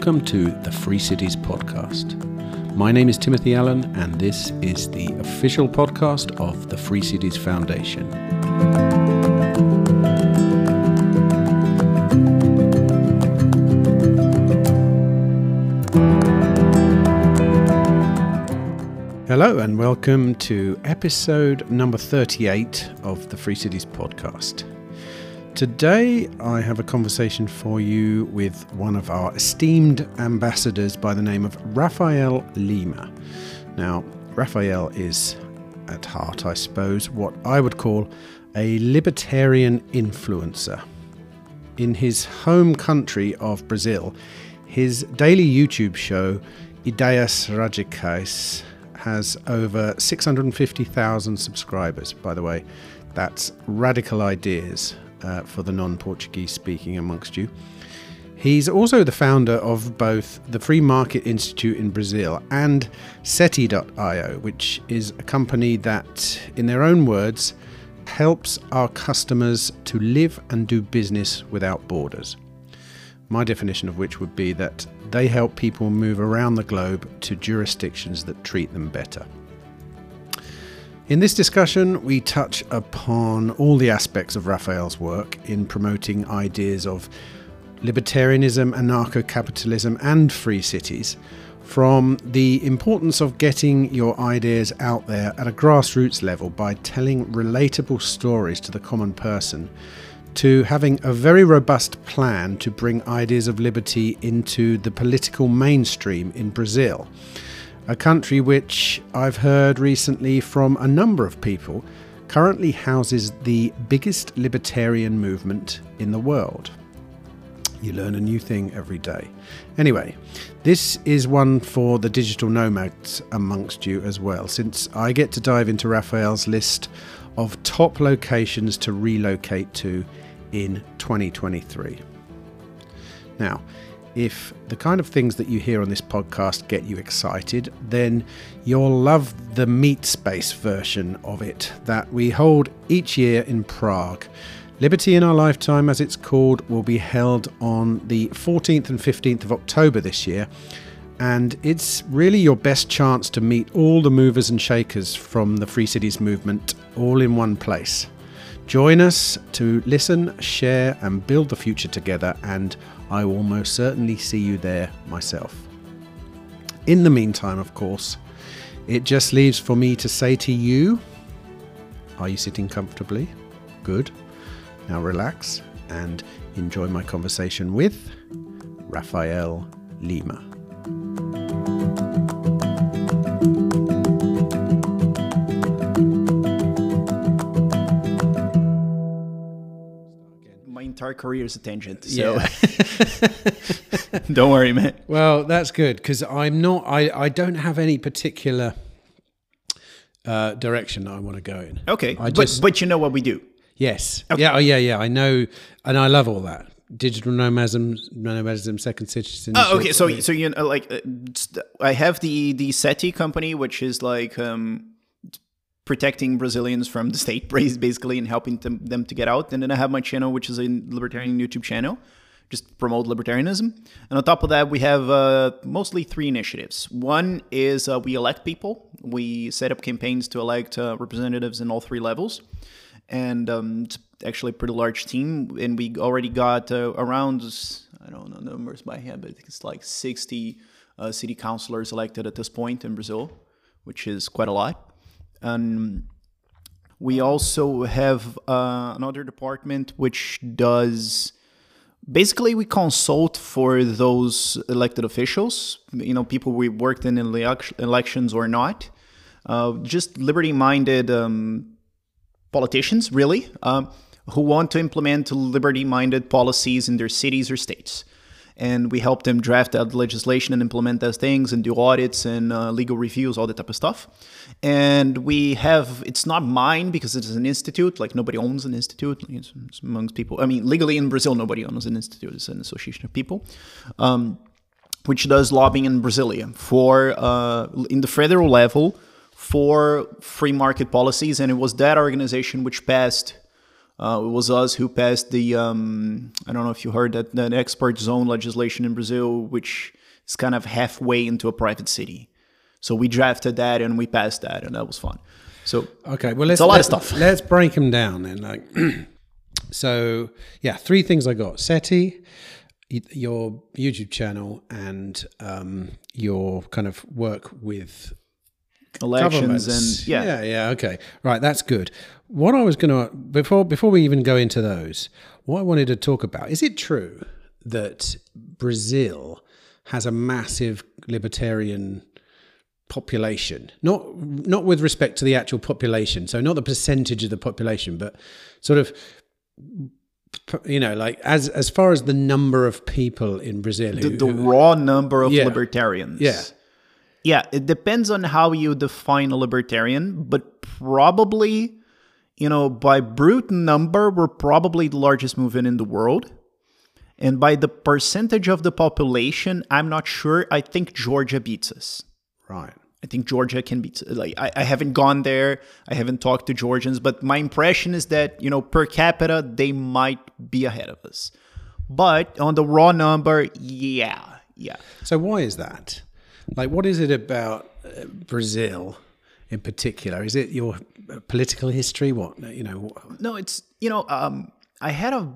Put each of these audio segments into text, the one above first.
Welcome to the Free Cities Podcast. My name is Timothy Allen, and this is the official podcast of the Free Cities Foundation. Hello, and welcome to episode number 38 of the Free Cities Podcast. Today, I have a conversation for you with one of our esteemed ambassadors by the name of Raphael Lima. Now, Raphael is at heart, I suppose, what I would call a libertarian influencer. In his home country of Brazil, his daily YouTube show, Ideias Radicais, has over 650,000 subscribers, by the way. That's radical ideas uh, for the non Portuguese speaking amongst you. He's also the founder of both the Free Market Institute in Brazil and Settee.io, which is a company that, in their own words, helps our customers to live and do business without borders. My definition of which would be that they help people move around the globe to jurisdictions that treat them better. In this discussion, we touch upon all the aspects of Raphael's work in promoting ideas of libertarianism, anarcho capitalism, and free cities, from the importance of getting your ideas out there at a grassroots level by telling relatable stories to the common person, to having a very robust plan to bring ideas of liberty into the political mainstream in Brazil a country which I've heard recently from a number of people currently houses the biggest libertarian movement in the world. You learn a new thing every day. Anyway, this is one for the digital nomads amongst you as well, since I get to dive into Raphael's list of top locations to relocate to in 2023. Now, if the kind of things that you hear on this podcast get you excited, then you'll love the meat space version of it that we hold each year in Prague. Liberty in Our Lifetime, as it's called, will be held on the 14th and 15th of October this year. And it's really your best chance to meet all the movers and shakers from the Free Cities movement all in one place. Join us to listen, share, and build the future together, and I will most certainly see you there myself. In the meantime, of course, it just leaves for me to say to you Are you sitting comfortably? Good. Now relax and enjoy my conversation with Raphael Lima. Entire career is a tangent. So yeah. don't worry, man. Well, that's good because I'm not. I I don't have any particular uh, direction I want to go in. Okay, I just, but but you know what we do. Yes. Okay. Yeah. Oh, yeah. Yeah. I know, and I love all that digital nomadism, nomadism, second citizenship. Oh, okay. So, so you know, like, uh, I have the the Settee company, which is like um, protecting Brazilians from the state, basically, and helping them, to get out. And then I have my channel, which is a libertarian YouTube channel, just promote libertarianism. And on top of that, we have uh, mostly three initiatives. One is uh, we elect people. We set up campaigns to elect uh, representatives in all three levels. And um, it's actually a pretty large team. And we already got uh, around, I don't know numbers by hand, but I think it's like 60 uh, city councilors elected at this point in Brazil, which is quite a lot. And we also have uh, another department which does basically we consult for those elected officials you know people we worked in in elections or not. Uh, just liberty minded um, politicians really uh, who want to implement liberty minded policies in their cities or states and we help them draft that legislation and implement those things and do audits and uh, legal reviews, all that type of stuff. And we have it's not mine because it's an institute. Like nobody owns an institute it's, it's amongst people. I mean, legally in Brazil, nobody owns an institute. It's an association of people. Um, which does lobbying in Brasilia for uh, in the federal level for free market policies, and it was that organization which passed Uh, it was us who passed the um, I don't know if you heard that the export zone legislation in Brazil, which is kind of halfway into a private city. So we drafted that and we passed that, and that was fun. So Okay, well, let's a lot let, of stuff. Let's break them down then. Like, so yeah, three things I got: Settee, your YouTube channel, and um, your kind of work with elections and yeah, yeah, yeah. Okay, right. That's good. What I was going to before before we even go into those, what I wanted to talk about is it true that Brazil has a massive libertarian population not not with respect to the actual population so not the percentage of the population but sort of you know like as as far as the number of people in brazil who, the, the who- raw number of Yeah. libertarians. Yeah. Yeah, it depends on how you define a libertarian, but probably, you know, by brute number, we're probably the largest movement in the world. And by the percentage of the population, I'm not sure. I think Georgia beats us. right I think Georgia can beat. Like I, I haven't gone there. I haven't talked to Georgians, but my impression is that you know per capita they might be ahead of us. But on the raw number, yeah, yeah. so why is that like what is it about uh, brazil in particular is it your political history what you know No, it's you know, um, I had a,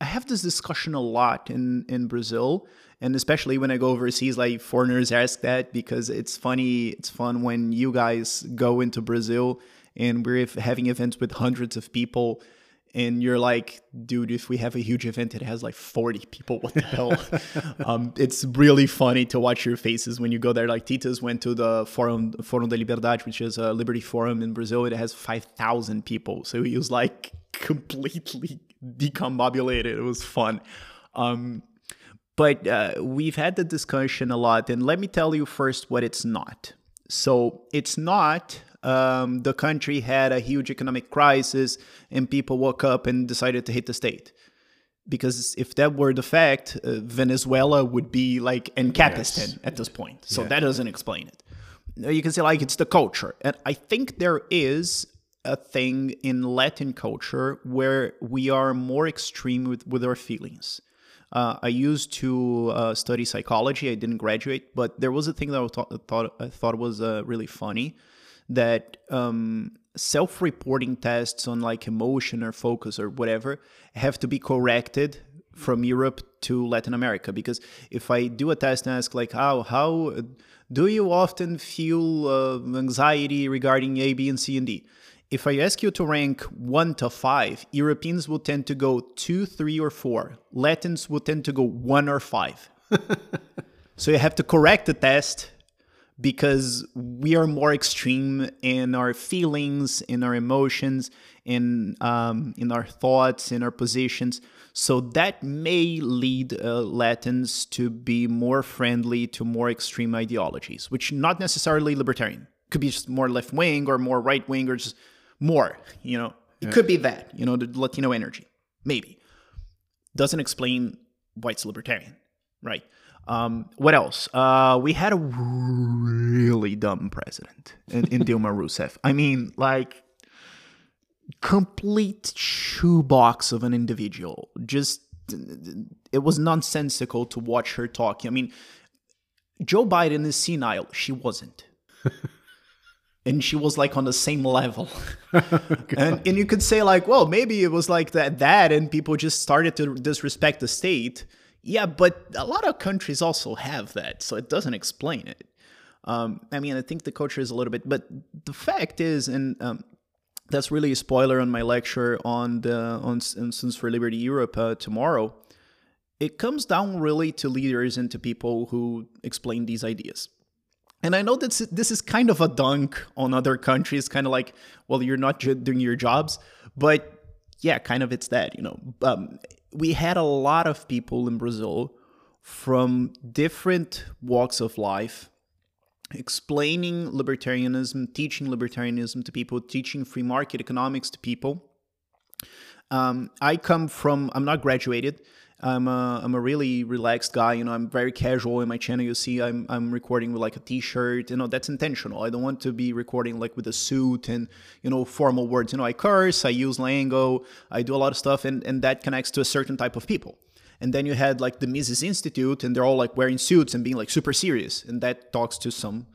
I have this discussion a lot in in Brazil, and especially when I go overseas, like foreigners ask that because it's funny, it's fun when you guys go into Brazil and we're having events with hundreds of people. And you're like, dude, if we have a huge event, it has like 40 people. What the hell? um, it's really funny to watch your faces when you go there. Like Titus went to the Forum, Forum da Liberdade, which is a liberty forum in Brazil. It has 5,000 people. So he was like completely decombobulated. It was fun. Um, but uh, we've had the discussion a lot. And let me tell you first what it's not. So it's not um, the country had a huge economic crisis and people woke up and decided to hit the state. Because if that were the fact, uh, Venezuela would be like Ancapistan at this point. So that doesn't explain it. You can say like it's the culture. And I think there is a thing in Latin culture where we are more extreme with, with our feelings. Uh, I used to uh, study psychology. I didn't graduate, but there was a thing that I thought, thought I thought was uh, really funny that um, self-reporting tests on like emotion or focus or whatever have to be corrected from Europe to Latin America because if I do a test and ask like how how do you often feel uh, anxiety regarding A, B, and C and D? If I ask you to rank one to five, Europeans will tend to go two, three, or four. Latins will tend to go one or five. so you have to correct the test because we are more extreme in our feelings, in our emotions, in um, in our thoughts, in our positions. So that may lead uh, Latins to be more friendly to more extreme ideologies, which not necessarily libertarian. Could be just more left wing or more right wing or just more. You know, it could be that. You know, the Latino energy, maybe doesn't explain why it's libertarian, right? Um, what else? Uh, we had a really dumb president in, in Dilma Rousseff. I mean, like complete shoebox of an individual. Just it was nonsensical to watch her talking. I mean, Joe Biden is senile. She wasn't. and she was like on the same level. and and you could say like, well, maybe it was like that that and people just started to disrespect the state. Yeah, but a lot of countries also have that, so it doesn't explain it. Um, I mean, I think the culture is a little bit, but the fact is, and um, that's really a spoiler on my lecture on the on Citizens for Liberty Europe uh, tomorrow. It comes down really to leaders and to people who explain these ideas. And I know that this is kind of a dunk on other countries, kind of like, well, you're not doing your jobs, but yeah, kind of it's that, you know. Um, we had a lot of people in Brazil from different walks of life explaining libertarianism, teaching libertarianism to people, teaching free market economics to people. Um, I come from, I'm not graduated, I'm a, I'm a really relaxed guy. You know, I'm very casual in my channel. You see, I'm I'm recording with like a t-shirt. You know, that's intentional. I don't want to be recording like with a suit and you know formal words. You know, I curse, I use lingo, I do a lot of stuff, and and that connects to a certain type of people. And then you had like the Mises Institute, and they're all like wearing suits and being like super serious, and that talks to some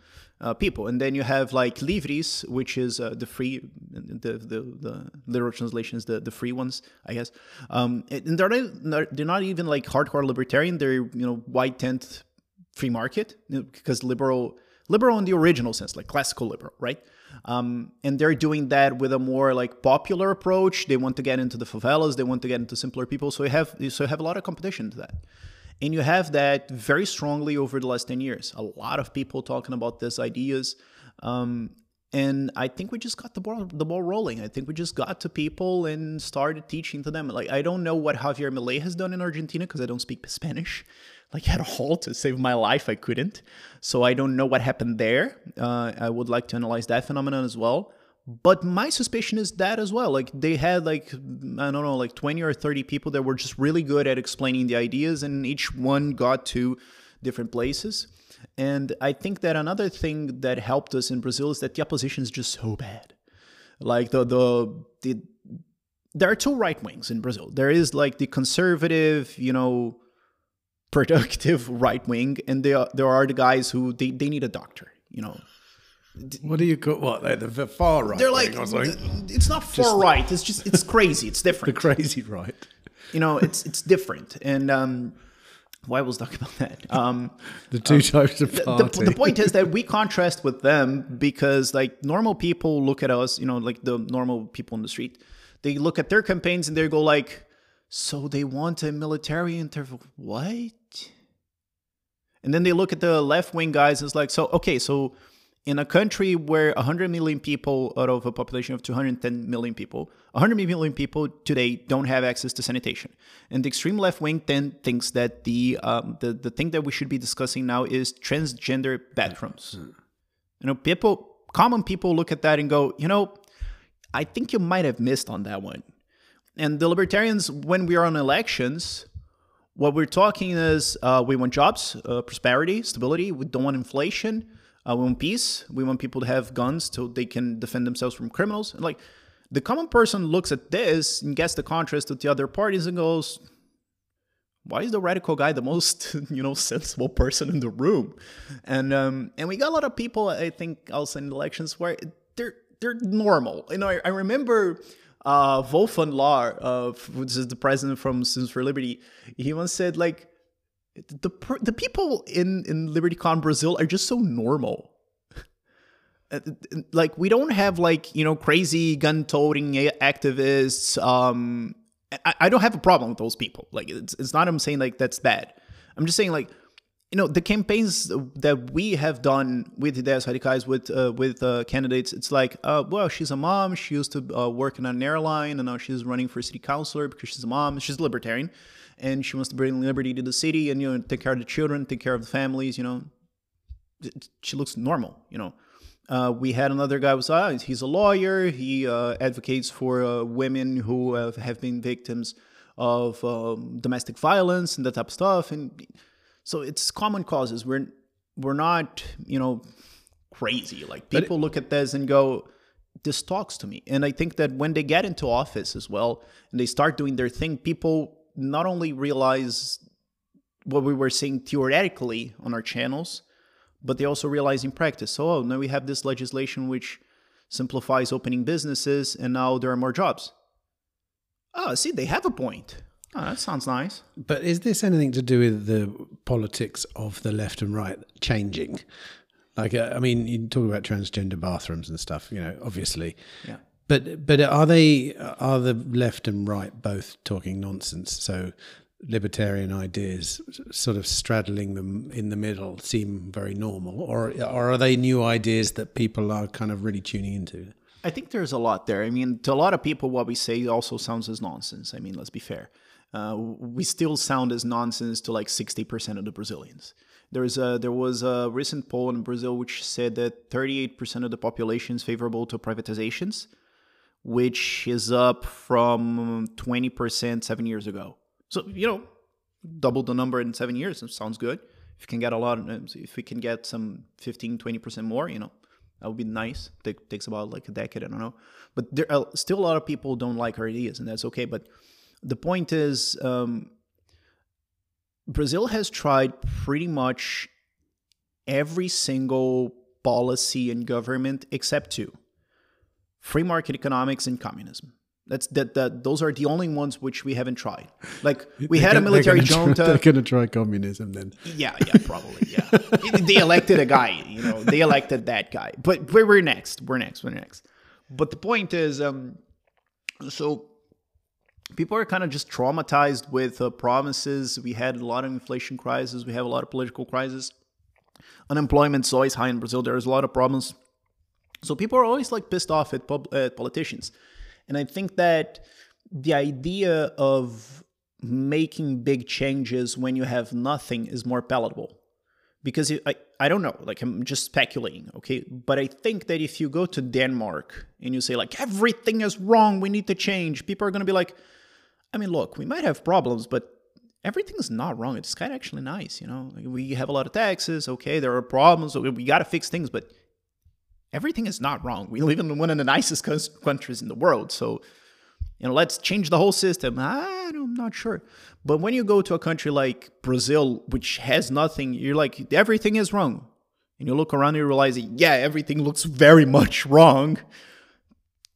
uh, people. And then you have like Livres, which is uh, the free, the, the the literal translations, the the free ones, I guess. Um, and they're not they're not even like hardcore libertarian. They're you know white tent free market because liberal liberal in the original sense, like classical liberal, right? Um, and they're doing that with a more like popular approach. They want to get into the favelas. They want to get into simpler people. So you have so you have a lot of competition to that. And you have that very strongly over the last 10 years. A lot of people talking about these ideas. Um, and I think we just got the ball the ball rolling. I think we just got to people and started teaching to them. Like I don't know what Javier Milei has done in Argentina because I don't speak Spanish, like at all. To save my life, I couldn't. So I don't know what happened there. Uh, I would like to analyze that phenomenon as well. But my suspicion is that as well. Like they had like I don't know, like 20 or 30 people that were just really good at explaining the ideas and each one got to different places. And I think that another thing that helped us in Brazil is that the opposition is just so bad. Like the the the there are two right wings in Brazil. There is like the conservative, you know, productive right wing, and there there are the guys who they, they need a doctor, you know. What do you call what? They're the far right. They're like it's not far right. It's just it's crazy. It's different. the crazy right. You know, it's it's different. And um, why was talking about that? Um, the two um, types of party. The, the, point is that we contrast with them because like normal people look at us. You know, like the normal people in the street, they look at their campaigns and they go like, "So they want a military interval? What?" And then they look at the left wing guys. And it's like, so okay, so in a country where 100 million people out of a population of 210 million people 100 million people today don't have access to sanitation. And the extreme left wing then thinks that the um, the, the thing that we should be discussing now is transgender bathrooms. Mm-hmm. you know people common people look at that and go you know i think you might have missed on that one. And the libertarians when we are on elections what we're talking is uh, we want jobs uh, prosperity stability. We don't want inflation uh, we want peace. We want people to have guns so they can defend themselves from criminals. And like the common person looks at this and gets the contrast with the other parties and goes, "Why is the radical guy the most you know sensible person in the room?" And um, and we got a lot of people, I think, also in elections where they're they're normal. You know, I, I remember uh, Wolf von Laer, uh, which is the president from Students for Liberty, he once said like the the people in in LibertyCon Brazil are just so normal. Like we don't have like you know crazy gun toting activists. Um, I, I don't have a problem with those people. Like it's it's not I'm saying like that's bad. I'm just saying like you know the campaigns that we have done with Ideias Radicais with uh, with uh, candidates it's like uh, well she's a mom she used to uh, work in an airline and now she's running for city councilor because she's a mom she's libertarian and she wants to bring liberty to the city and you know take care of the children, take care of the families. You know, she looks normal. You know. Uh, we had another guy was uh, he's a lawyer. He uh, advocates for uh, women who have, have, been victims of um, domestic violence and that type of stuff. And so it's common causes. We're we're not you know crazy. Like people it, look at this and go, this talks to me. And I think that when they get into office as well and they start doing their thing, people not only realize what we were saying theoretically on our channels, but they also realize in practice. So, oh, now we have this legislation which simplifies opening businesses, and now there are more jobs. Oh, see, they have a point. Oh, that sounds nice. But is this anything to do with the politics of the left and right changing? Like, uh, I mean, you talk about transgender bathrooms and stuff, you know, obviously. Yeah. But but are they are the left and right both talking nonsense? So libertarian ideas sort of straddling them in the middle seem very normal or or are they new ideas that people are kind of really tuning into? I think there's a lot there. I mean to a lot of people what we say also sounds as nonsense. I mean let's be fair. Uh, we still sound as nonsense to like 60% of the brazilians. There's a, there was a recent poll in brazil which said that 38% of the population is favorable to privatizations which is up from 20% seven years ago. So, you know, double the number in seven years. Sounds good. If you can get a lot, if we can get some 15, 20% more, you know, that would be nice. It takes about like a decade, I don't know. But there are still a lot of people don't like our ideas, and that's okay. But the point is, um, Brazil has tried pretty much every single policy and government except two free market economics and communism. That's that, that those are the only ones which we haven't tried. Like we had a military junta. they're gonna try communism then. Yeah, yeah, probably. Yeah, they elected a guy. You know, they elected that guy. But we're, next. We're next. We're next. But the point is, um, so people are kind of just traumatized with uh, promises. We had a lot of inflation crisis. We have a lot of political crisis. Unemployment's always high in Brazil. There's a lot of problems. So people are always like pissed off at, pub- at politicians. And I think that the idea of making big changes when you have nothing is more palatable. Because I, I don't know, like I'm just speculating, okay? But I think that if you go to Denmark and you say, like, everything is wrong, we need to change, people are gonna be like, I mean, look, we might have problems, but everything is not wrong. It's kind of actually nice, you know? We have a lot of taxes, okay, there are problems, we gotta fix things, but everything is not wrong. We live in one of the nicest countries in the world. So, you know, let's change the whole system. I'm not sure. But when you go to a country like Brazil, which has nothing, you're like, everything is wrong. And you look around and you realize, yeah, everything looks very much wrong.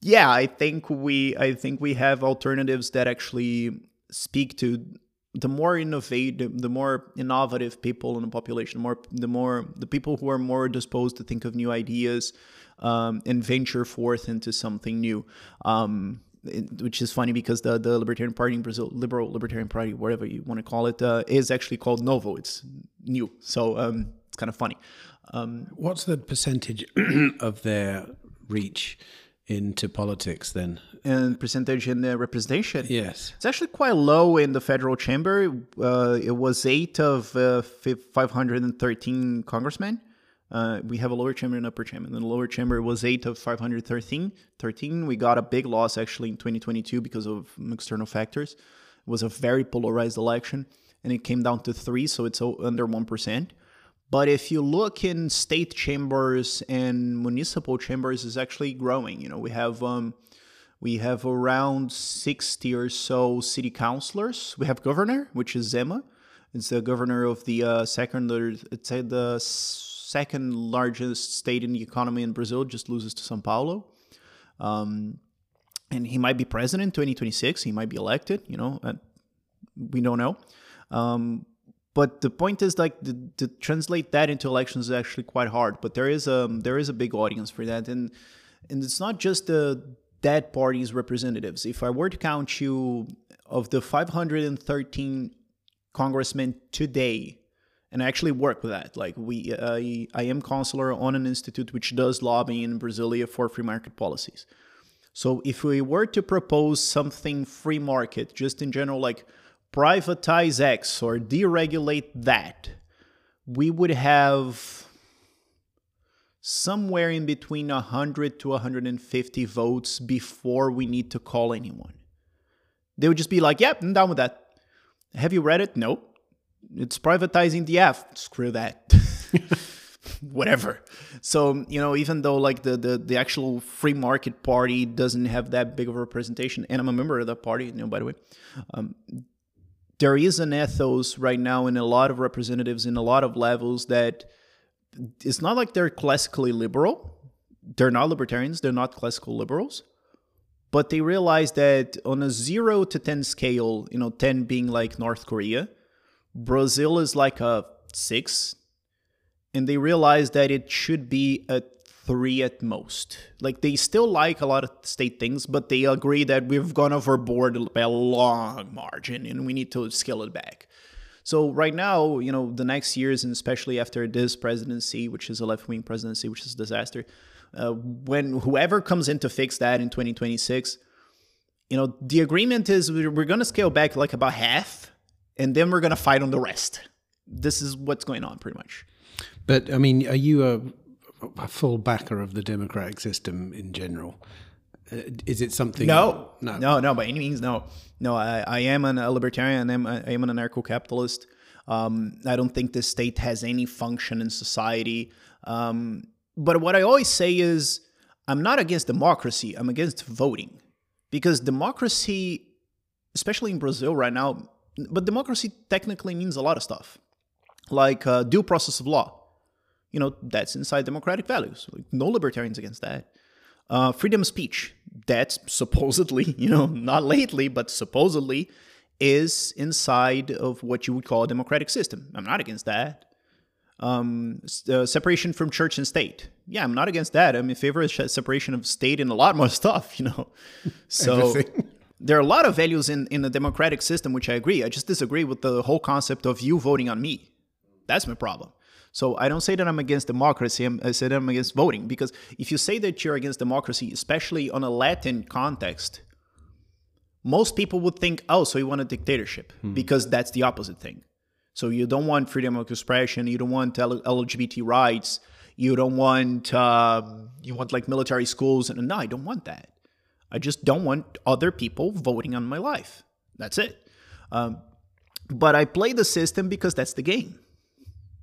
Yeah, I think we I think we have alternatives that actually speak to the more innovative, the more innovative people in the population, more the more the people who are more disposed to think of new ideas um, and venture forth into something new. Um, which is funny because the, the Libertarian Party in Brazil, liberal Libertarian Party, whatever you want to call it, uh, is actually called Novo. It's new, so um, it's kind of funny. Um, What's the percentage of their reach into politics then? And percentage in the representation? Yes. It's actually quite low in the federal chamber. Uh, it was eight of uh, 513 congressmen. Uh, we have a lower chamber and upper chamber. And the lower chamber was eight of 513. 13. We got a big loss actually in 2022 because of external factors. It was a very polarized election, and it came down to three, so it's under 1%. But if you look in state chambers and municipal chambers, is actually growing. You know, we have um, we have around sixty or so city councilors. We have governor, which is Zema. It's the governor of the uh, second, it's the second largest state in the economy in Brazil. Just loses to São Paulo. Um, and he might be president in 2026. He might be elected. You know, we don't know. Um, but the point is like to translate that into elections is actually quite hard but there is a there is a big audience for that and and it's not just the that party's representatives if i were to count you of the 513 congressmen today and I actually work with that. Like we, I, I am counselor on an institute which does lobbying in Brasilia for free market policies. So if we were to propose something free market, just in general, like privatize X or deregulate that, we would have somewhere in between 100 to 150 votes before we need to call anyone. They would just be like, yep, I'm down with that. Have you read it? Nope. It's privatizing the F. Screw that. Whatever. So, you know, even though like the, the, the actual free market party doesn't have that big of a representation, and I'm a member of that party, you know, by the way, um, there is an ethos right now in a lot of representatives in a lot of levels that it's not like they're classically liberal. They're not libertarians, they're not classical liberals. But they realize that on a zero to 10 scale, you know, 10 being like North Korea, Brazil is like a six. And they realize that it should be a three at most. Like they still like a lot of state things, but they agree that we've gone overboard by a long margin and we need to scale it back. So right now, you know, the next years, and especially after this presidency, which is a left-wing presidency, which is a disaster, uh, when whoever comes in to fix that in 2026, you know, the agreement is we're, going to scale back like about half, and then we're going to fight on the rest. This is what's going on, pretty much. But I mean, are you a a full backer of the democratic system in general. Uh, is it something? No, no, no, no. By any means, no, no. I, I am an, a libertarian. I am, I am an anarcho-capitalist. Um, I don't think the state has any function in society. Um, but what I always say is, I'm not against democracy. I'm against voting, because democracy, especially in Brazil right now, but democracy technically means a lot of stuff, like uh, due process of law. You know, that's inside democratic values. Like, no libertarians against that. Uh, freedom of speech, that's supposedly, you know, not lately, but supposedly is inside of what you would call a democratic system. I'm not against that. Um, uh, separation from church and state. Yeah, I'm not against that. I'm in favor of separation of state and a lot more stuff, you know. So there are a lot of values in, in a democratic system, which I agree. I just disagree with the whole concept of you voting on me. That's my problem. So I don't say that I'm against democracy. i say that I'm against voting because if you say that you're against democracy, especially on a Latin context, most people would think, oh, so you want a dictatorship hmm. because that's the opposite thing. So you don't want freedom of expression, you don't want LGBT rights, you don't want uh, you want like military schools, and no, I don't want that. I just don't want other people voting on my life. That's it. Um, but I play the system because that's the game.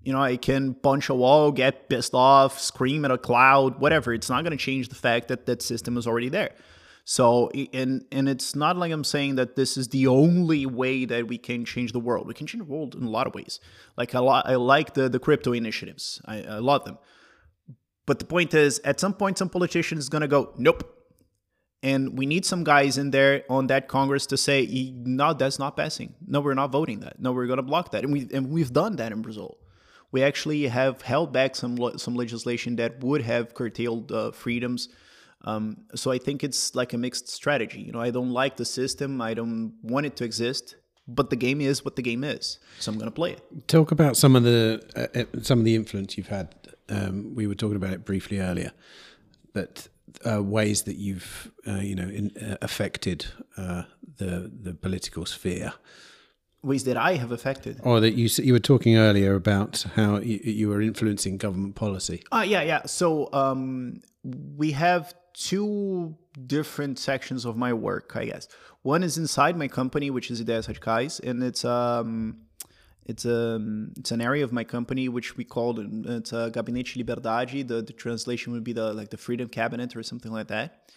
You know, I can punch a wall, get pissed off, scream at a cloud, whatever. It's not going to change the fact that that system is already there. So, and and it's not like I'm saying that this is the only way that we can change the world. We can change the world in a lot of ways. Like I, I like the the crypto initiatives. I, I love them. But the point is, at some point, some politician is going to go, nope. And we need some guys in there on that Congress to say, no, that's not passing. No, we're not voting that. No, we're going to block that. And we and we've done that in Brazil we actually have held back some some legislation that would have curtailed uh, freedoms. Um, so I think it's like a mixed strategy. You know, I don't like the system. I don't want it to exist. But the game is what the game is, so I'm going to play it. Talk about some of the uh, uh, some of the influence you've had. Um, we were talking about it briefly earlier, but uh, ways that you've uh, you know in, uh, affected the the political sphere ways that I have affected. Or that you you were talking earlier about how you, you were influencing government policy. Uh, yeah, yeah. So um, we have two different sections of my work, I guess. One is inside my company, which is Ideias Radicais, and it's um, it's a um, it's an area of my company which we called it's a Gabinete Liberdade. The, the translation would be the like the Freedom Cabinet or something like that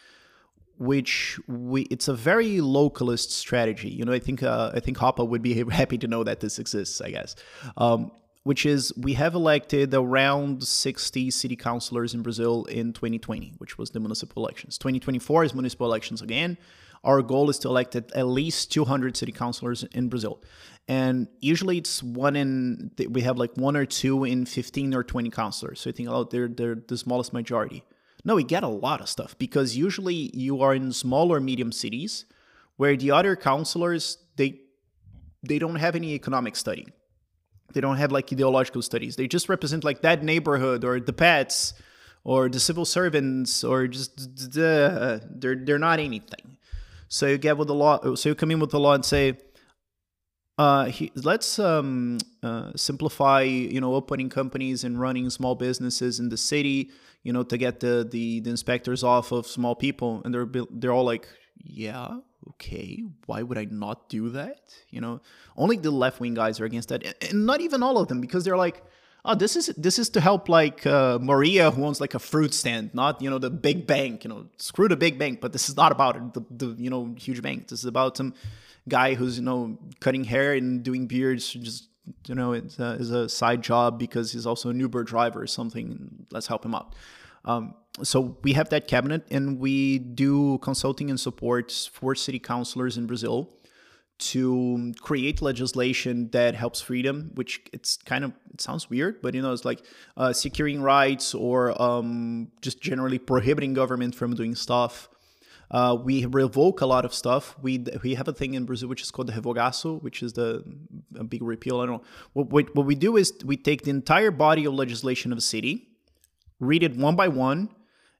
which we it's a very localist strategy. You know, I think uh, I think Hoppe would be happy to know that this exists. I guess, um, which is we have elected around 60 city councilors in Brazil in 2020, which was the municipal elections. 2024 is municipal elections again. Our goal is to elect at least 200 city councilors in Brazil, and usually it's one in we have like one or two in 15 or 20 councilors. So I think oh, they're they're the smallest majority. No, we get a lot of stuff because usually you are in small or medium cities where the other councilors they they don't have any economic study. They don't have like ideological studies. They just represent like that neighborhood or the pets or the civil servants or just uh, they're they're not anything. So you get with the law. So you come in with the law and say, uh, he, let's um, uh, simplify, you know, opening companies and running small businesses in the city you know, to get the, the, the inspectors off of small people. And they're, they're all like, yeah, okay, why would I not do that? You know, only the left wing guys are against that. And not even all of them, because they're like, oh, this is this is to help like uh, Maria who owns like a fruit stand, not you know the big bank. You know, screw the big bank, but this is not about it, the, the you know huge bank. This is about some guy who's you know cutting hair and doing beards, just you know, it uh, is a side job because he's also an Uber driver or something. Let's help him out. Um, so we have that cabinet, and we do consulting and support for city councilors in Brazil to create legislation that helps freedom which it's kind of it sounds weird but you know it's like uh, securing rights or um, just generally prohibiting government from doing stuff uh, we revoke a lot of stuff. We we have a thing in Brazil which is called the revogaço, which is the big repeal. I don't know. What, what, what we do is we take the entire body of legislation of a city, read it one by one,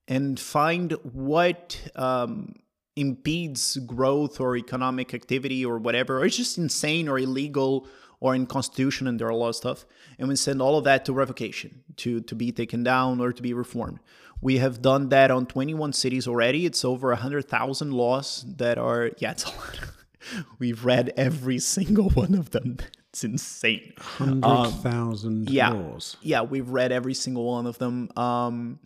and find what um, impedes growth or economic activity or whatever, or it's just insane or illegal or in constitution and there are a lot of stuff and we send all of that to revocation to to be taken down or to be reformed We have done that on 21 cities already. It's over 100,000 laws that are, yeah, it's a lot. We've read every single one of them. It's insane. 100,000 um, yeah, laws. Yeah, we've read every single one of them. Um,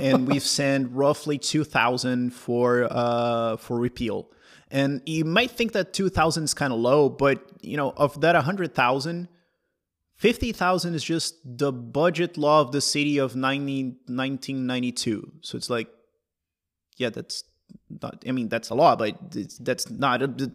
and we've sent roughly 2,000 for uh, for repeal. And you might think that 2,000 is kind of low, but you know, of that 100,000, 50,000 is just the budget law of the city of 90, 1992. So it's like, yeah, that's not, I mean, that's a law, but that's not. A,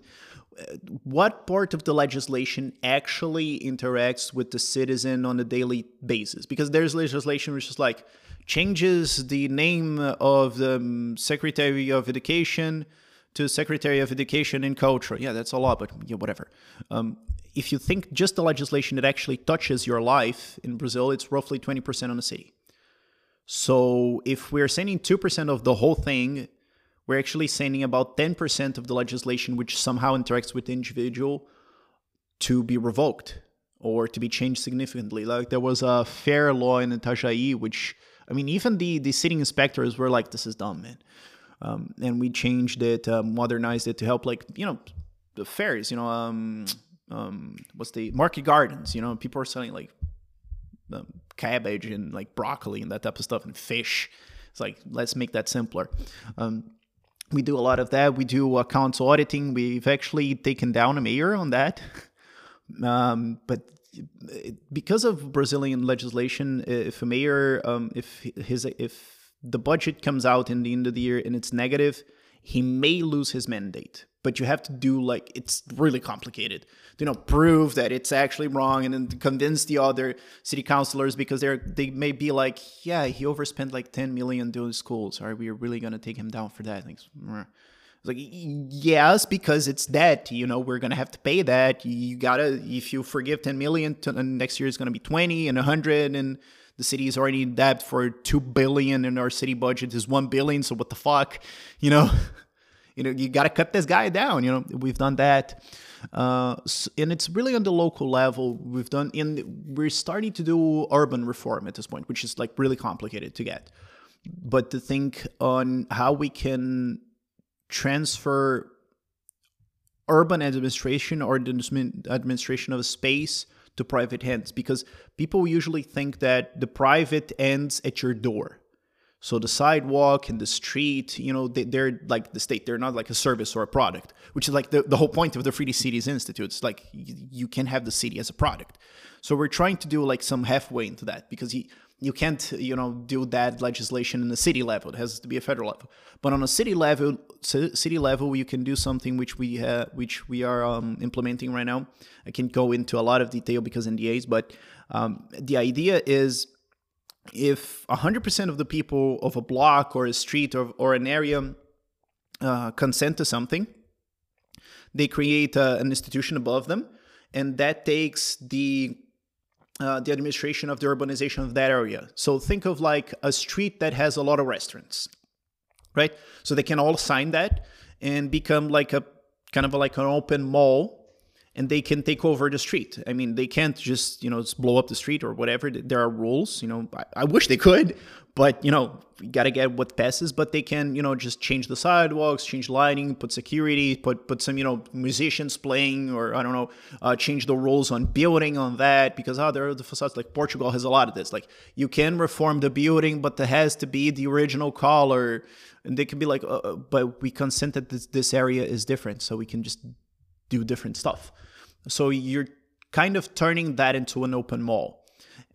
what part of the legislation actually interacts with the citizen on a daily basis? Because there's legislation which is like changes the name of the um, Secretary of Education to Secretary of Education and Culture. Yeah, that's a lot, but yeah, whatever. Um, if you think just the legislation that actually touches your life in Brazil, it's roughly 20% on the city. So if we're sending 2% of the whole thing, we're actually sending about 10% of the legislation which somehow interacts with the individual to be revoked or to be changed significantly. Like there was a fair law in Itajaí, which, I mean, even the, the sitting inspectors were like, this is dumb, man. Um, and we changed it, uh, modernized it to help, like, you know, the fairs, you know, um, um, what's the market gardens, you know, people are selling like um, cabbage and like broccoli and that type of stuff and fish. It's like, let's make that simpler. Um, we do a lot of that. We do accounts auditing. We've actually taken down a mayor on that. Um, but because of Brazilian legislation, if a mayor, um, if his if the budget comes out in the end of the year and it's negative, he may lose his mandate. But you have to do like it's really complicated. You know prove that it's actually wrong and then convince the other city councilors because they're they may be like yeah he overspent like 10 million doing schools. Are we really to take him down for that? I think it's like yes because it's debt. You know we're to have to pay that. You gotta if you forgive 10 million to, next year is to be 20 and 100 and the city is already in debt for 2 billion and our city budget is 1 billion so what the fuck? You know you know you got to cut this guy down you know? We've done that. Uh, and it's really on the local level we've done and we're starting to do urban reform at this point which is like really complicated to get. But to think on how we can transfer urban administration or the administration of a space to private hands because people usually think that the private ends at your door so the sidewalk and the street, you know, they, are like the state. They're not like a service or a product, which is like the, the whole point of the Free Cities Institute. It's like you, you can have the city as a product. So we're trying to do like some halfway into that because you, you can't, you know, do that legislation in the city level. It has to be a federal level. But on a city level, city level, you can do something which we have, which we are um, implementing right now. I can't go into a lot of detail because NDAs, but um, the idea is if 100% of the people of a block or a street or, or an area uh, consent to something, they create uh, an institution above them, and that takes the uh, the administration of the urbanization of that area. So think of like a street that has a lot of restaurants, right? So they can all sign that and become like a kind of like an open mall and they can take over the street. I mean, they can't just, you know, just blow up the street or whatever. There are rules, you know, I, I wish they could, but, you know, you got to get what passes, but they can, you know, just change the sidewalks, change lighting, put security, put, put some, you know, musicians playing or I don't know, uh, change the rules on building on that because, oh, there are the facades, like Portugal has a lot of this. Like you can reform the building, but there has to be the original color. And they can be like, uh, uh but we consent that this, this area is different. So we can just do different stuff. So you're kind of turning that into an open mall.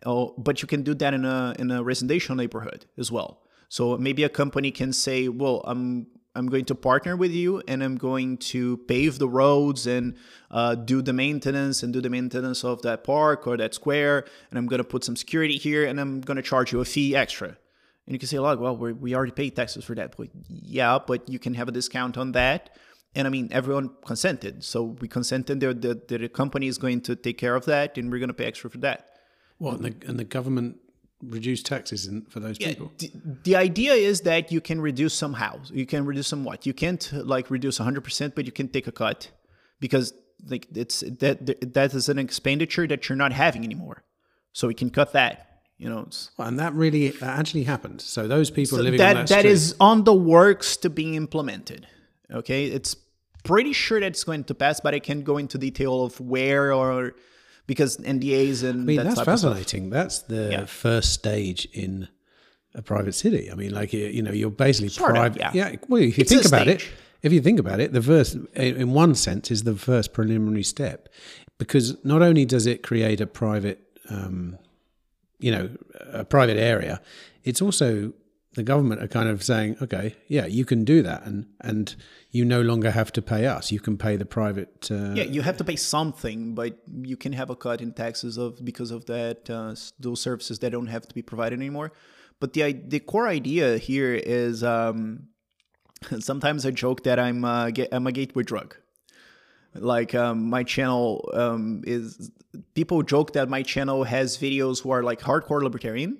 Oh, but you can do that in a in a residential neighborhood as well. So maybe a company can say, "Well, I'm I'm going to partner with you, and I'm going to pave the roads and uh, do the maintenance and do the maintenance of that park or that square, and I'm going to put some security here, and I'm going to charge you a fee extra." And you can say, "Like, well, we already paid taxes for that." But yeah, but you can have a discount on that and I mean, everyone consented. So we consented that the, the company is going to take care of that, and we're going to pay extra for that. Well, and the, and the government reduce taxes in, for those yeah, people. The, the idea is that you can reduce somehow. You can reduce somewhat. You can't like reduce 100%, but you can take a cut because like it's that that is an expenditure that you're not having anymore. So we can cut that You know, it's, Well, and that really that actually happened. So those people living on that that that street, is on the works to be implemented. Okay, it's pretty sure that it's going to pass, but I can't go into detail of where or because NDAs and I mean, that that's type of stuff. fascinating. That's the Yeah. first stage in a private city. I mean, like you know, you're basically Sort of, private. yeah. Well, if you It's think about it, if you think about it, the first, in one sense, is the first preliminary step, because not only does it create a private, um, you know, a private area, it's also the government are kind of saying, okay, yeah, you can do that, and and you no longer have to pay us. You can pay the private. Uh, Yeah, you have to pay something, but you can have a cut in taxes of because of that uh, those services that don't have to be provided anymore. But the the core idea here is um, sometimes I joke that I'm uh, I'm a gateway drug. Like um, my channel um, is people joke that my channel has videos who are like hardcore libertarian.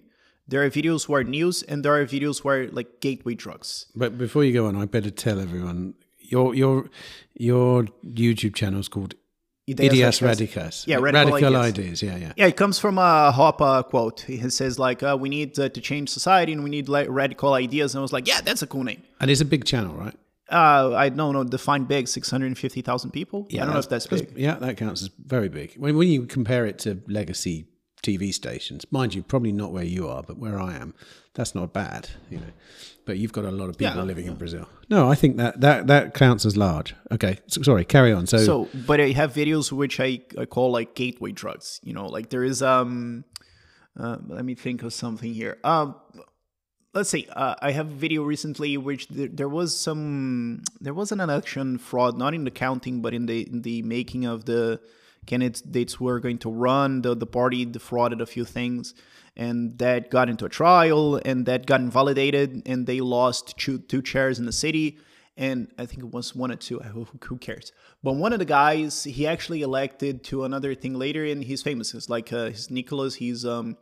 There are videos who are news, and there are videos who are like gateway drugs. But before you go on, I better tell everyone your your your YouTube channel is called Ideas Ideas. Radicas. Yeah, Radical ideas. Ideas. Yeah, yeah. Yeah, it comes from a Hoppe quote. He says like, uh, "We need uh, to change society, and we need like radical ideas." And I was like, "Yeah, that's a cool name." And it's a big channel, right? Uh, I don't know. Define big. Six hundred and fifty thousand people. I don't know if that's big. Yeah, that counts as very big. When when you compare it to legacy TV stations, mind you, probably not where you are, but where I am, that's not bad, you know. But you've got a lot of people Yeah. living in Brazil. No, I think that that that counts as large. Okay, so, sorry, carry on. So, So, but I have videos which I, I call like gateway drugs. You know, like there is um, uh, let me think of something here. Um, let's see. Uh, I have a video recently which there, there was some there was an election fraud, not in the counting, but in the in the making of the candidates were going to run. The the party defrauded a few things. And that got into a trial, and that got invalidated, and they lost two, two chairs in the city and I think it was one or two. Who, who cares? But one of the guys, he actually elected to another thing later, and he's famous. It's like uh, his Nicholas. He's um,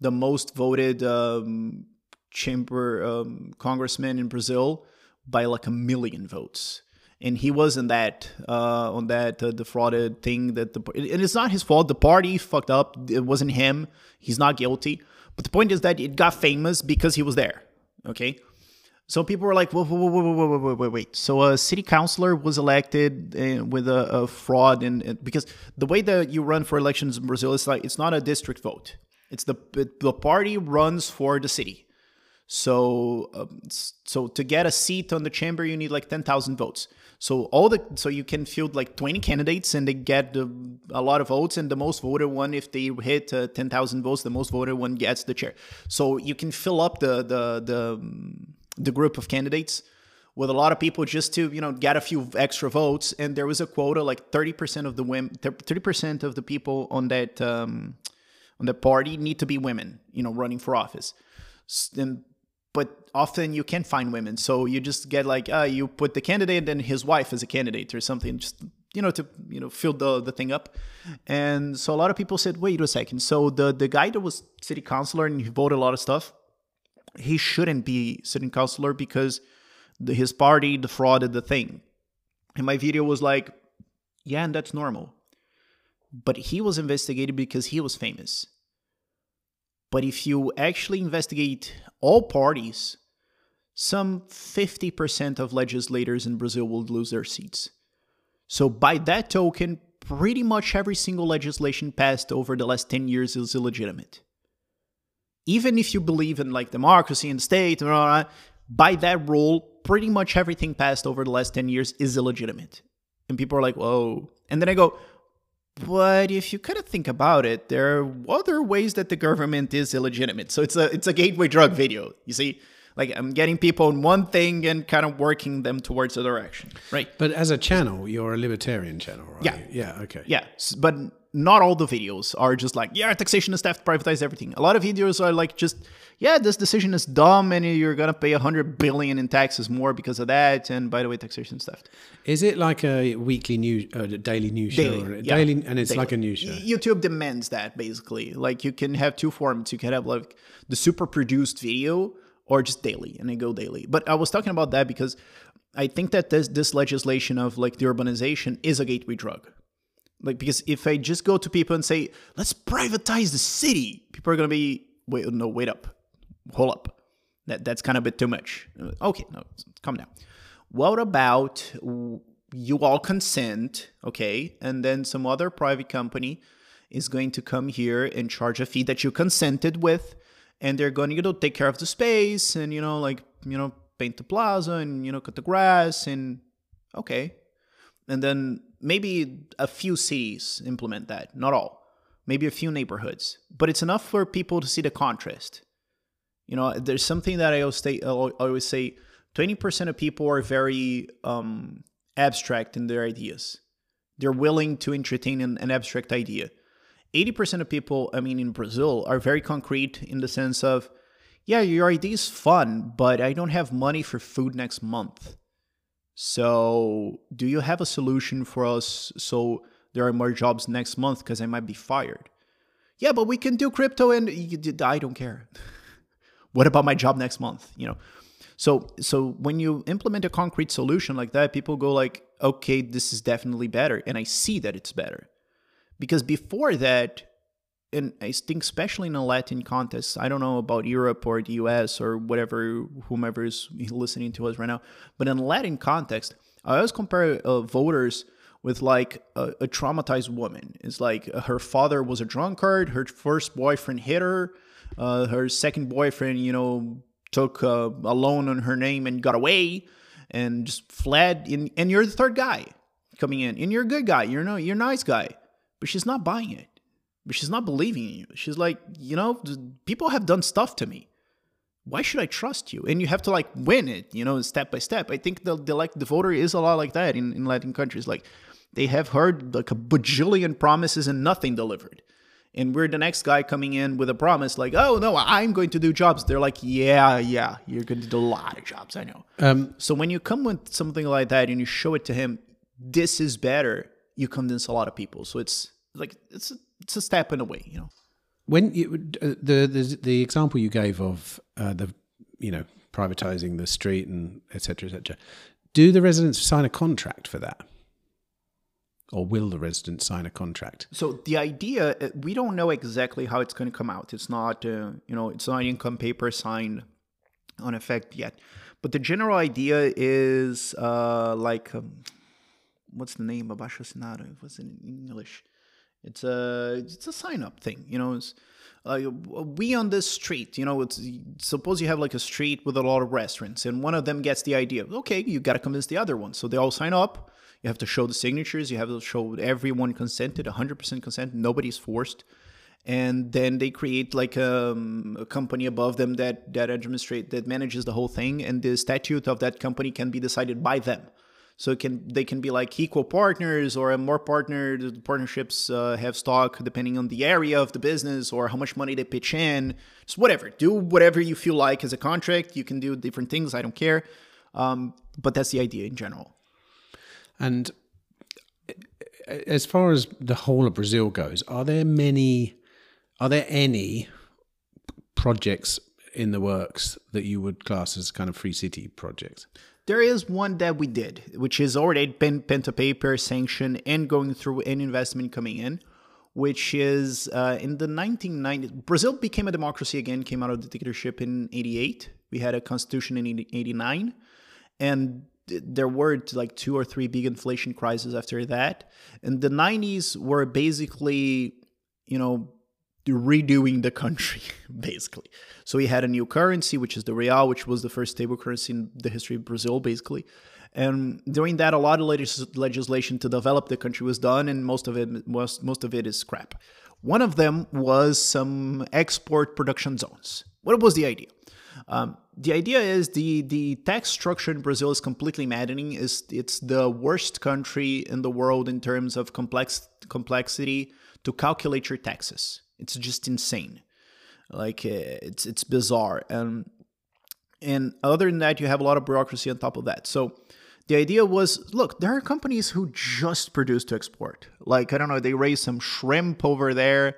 the most voted um, chamber um, congressman in Brazil by like a million votes. And he was in that uh, on that uh, defrauded thing that the and it's not his fault. The party fucked up. It wasn't him. He's not guilty. But the point is that it got famous because he was there. Okay. So people were like, whoa, whoa, whoa, whoa, whoa, wait, wait. So a city councilor was elected uh, with a, a fraud, and, because the way that you run for elections in Brazil is like it's not a district vote. It's the the party runs for the city. So um, so to get a seat on the chamber, you need like ten thousand votes. So all the so you can field like twenty candidates, and they get the, a lot of votes, and the most voted one, if they hit uh, ten thousand votes, the most voted one gets the chair. So you can fill up the the the the group of candidates with a lot of people just to you know get a few extra votes and there was a quota like 30% of the women 30% of the people on that um, on that party need to be women you know running for office and often you can't find women so you just get like uh, you put the candidate and his wife as a candidate or something just you know to you know fill the, the thing up and so a lot of people said wait a second so the the guy that was city councilor and he voted a lot of stuff he shouldn't be city councilor because the, his party defrauded the thing. And my video was like, yeah, and that's normal. But he was investigated because he was famous. But if you actually investigate all parties, some 50% of legislators in Brazil will lose their seats. So, by that token, pretty much every single legislation passed over the last 10 years is illegitimate even if you believe in like democracy and state, blah, blah, blah, by that rule, pretty much everything passed over the last 10 years is illegitimate. And people are like, whoa. And then I go, but if you kind of think about it, there are other ways that the government is illegitimate. So it's a it's a gateway drug video. You see, like I'm getting people in one thing and kind of working them towards a direction, right? but as a channel, you're a libertarian channel, right? Yeah. Yeah. Okay. Yeah, but not all the videos are just like, yeah, taxation is theft, privatize everything. A lot of videos are like just, yeah, this decision is dumb and you're gonna pay a hundred billion in taxes more because of that. And by the way, taxation is theft. Is it like a weekly news, uh, daily news show, Daily, or yeah. daily, and it's Daily. like a news show? YouTube demands that basically. Like you can have two formats. You can have like the super produced video or just daily, and they go daily. But I was talking about that because I think that this this legislation of like the urbanization is a gateway drug. Like because if I just go to people and say let's privatize the city, people are gonna be wait, no, wait up, hold up. That that's kind of a bit too much. Okay, no, calm down. What about you all consent, okay, and then some other private company is going to come here and charge a fee that you consented with, and they're going to you know take care of the space and you know like you know paint the plaza and you know cut the grass and okay, and then maybe a few cities implement that, not all, maybe a few neighborhoods, but it's enough for people to see the contrast. You know, there's something that I always say. I always say, twenty percent of people are very um, abstract in their ideas. They're willing to entertain an, an abstract idea. 80% of people, I mean, in Brazil, are very concrete in the sense of, yeah, your idea is fun, but I don't have money for food next month. So, do you have a solution for us so there are more jobs next month because I might be fired? Yeah, but we can do crypto and I don't care. what about my job next month? You know, so so when you implement a concrete solution like that, people go like, okay, this is definitely better, and I see that it's better, because before that, and I think especially in a Latin context, I don't know about Europe or the US or whatever, whomever is listening to us right now, but in a Latin context, I always compare uh, voters with like a, a, traumatized woman. It's like uh, her father was a drunkard, her first boyfriend hit her, uh, her second boyfriend, you know, took a, a loan on her name and got away and just fled. In, and you're the third guy coming in, and you're a good guy. You're no, you're a nice guy, but she's not buying it. But she's not believing in you. She's like, you know, people have done stuff to me. Why should I trust you? And you have to like win it, you know, step by step. I think the, the like the voter is a lot like that in, in Latin countries. Like they have heard like a bajillion promises and nothing delivered and we're the next guy coming in with a promise like oh no i'm going to do jobs they're like yeah yeah you're going to do a lot of jobs i know um, so when you come with something like that and you show it to him this is better you convince a lot of people so it's like it's a, it's a step in a way you know when you, uh, the, the the example you gave of uh, the you know privatizing the street and etc etc do the residents sign a contract for that or will the resident sign a contract? So the idea, uh, we don't know exactly how it's going to come out. It's not, uh, you know, it's not income paper signed on effect yet. But the general idea is uh, like, um, what's the name? Assinado. What's it in English? It's a it's a sign up thing. You know, it's we on this street. You know, it's suppose you have like a street with a lot of restaurants, and one of them gets the idea. Okay, you got to convince the other one, so they all sign up you have to show the signatures. You have to show everyone consented, 100% consent. Nobody's forced. And then they create like um, a company above them that that administrate that manages the whole thing. And the statute of that company can be decided by them. So can they can be like equal partners or more partner. The partnerships uh, have stock depending on the area of the business or how much money they pitch in. Just whatever. Do whatever you feel like as a contract. You can do different things. I don't care. Um, but that's the idea in general. And as far as the whole of Brazil goes, are there many, are there any projects in the works that you would class as kind of free city projects? There is one that we did, which is already pen, pen to paper, sanctioned, and going through an investment coming in, which is uh, in the 1990s. Brazil became a democracy again, came out of the dictatorship in 88. We had a constitution in 89. And there were like two or three big inflation crises after that. And the 90s were basically, you know, redoing the country, basically. So we had a new currency, which is the real, which was the first stable currency in the history of Brazil, basically. And during that, a lot of legis- legislation to develop the country was done, and most of it was most of it is scrap. One of them was some export production zones. What was the idea? Um, the idea is the the tax structure in Brazil is completely maddening. Is it's the worst country in the world in terms of complex complexity to calculate your taxes. It's just insane. Like uh, it's it's bizarre. And and other than that, you have a lot of bureaucracy on top of that. So the idea was look there are companies who just produce to export like i don't know they raise some shrimp over there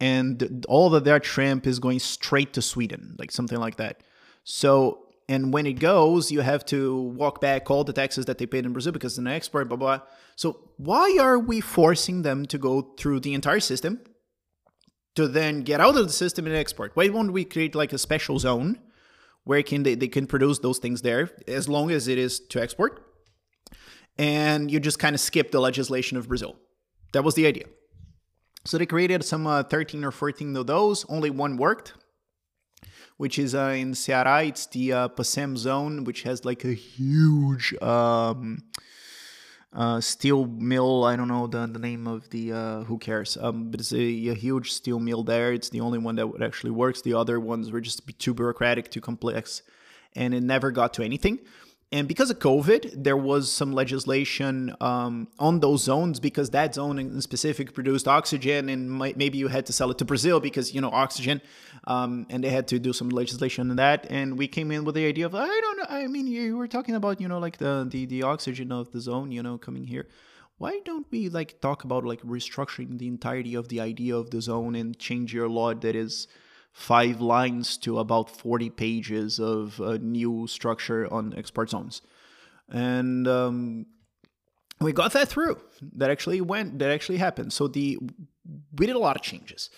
and all of their shrimp is going straight to sweden like something like that so, and when it goes, you have to walk back all the taxes that they paid in Brazil because it's an export, blah, blah. So, why are we forcing them to go through the entire system, to then get out of the system and export? Why won't we create like a special zone where can they, they can produce those things there as long as it is to export? And you just kind of skip the legislation of Brazil. That was the idea. So they created some uh, 13 or 14 of those. Only one worked, which is uh, in Ceará. It's the uh, Pecém zone, which has like a huge um, uh, steel mill. I don't know the, the name of the, uh, who cares? Um, but it's a, a, huge steel mill there. It's the only one that actually works. The other ones were just too bureaucratic, too complex, and it never got to anything. And because of COVID, there was some legislation um, on those zones because that zone in specific produced oxygen, and might, maybe you had to sell it to Brazil because you know oxygen, um, and they had to do some legislation on that. And we came in with the idea of I don't know. I mean, you were talking about you know like the the the oxygen of the zone, you know, coming here. Why don't we like talk about like restructuring the entirety of the idea of the zone and change your law that is five lines to about 40 pages of a new structure on export zones. And um, we got that through. That actually went, that actually happened. So the we did a lot of changes.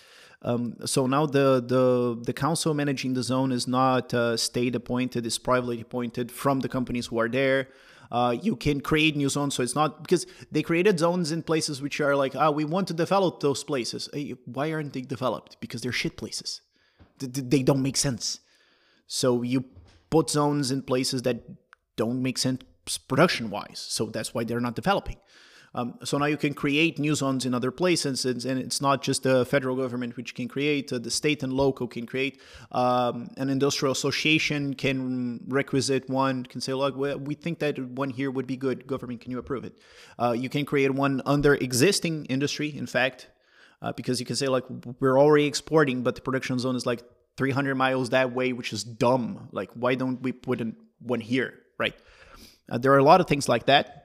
Um, so now the, the the council managing the zone is not uh, state appointed; it's privately appointed from the companies who are there. Uh, you can create new zones, so it's not because they created zones in places which are like, ah, we want to develop those places. Why aren't they developed? Because they're shit places they don't make sense. So you put zones in places that don't make sense production wise. So that's why they're not developing. Um, so now you can create new zones in other places, and, and it's not just the federal government which can create; uh, the state and local can create. Um, an industrial association can requisite one, can say, "Look, we think that one here would be good. Government, can you approve it?" Uh, you can create one under existing industry. In fact, uh, because you can say like we're already exporting, but the production zone is like 300 miles that way, which is dumb. Like why don't we put one here, right? Uh, there are a lot of things like that.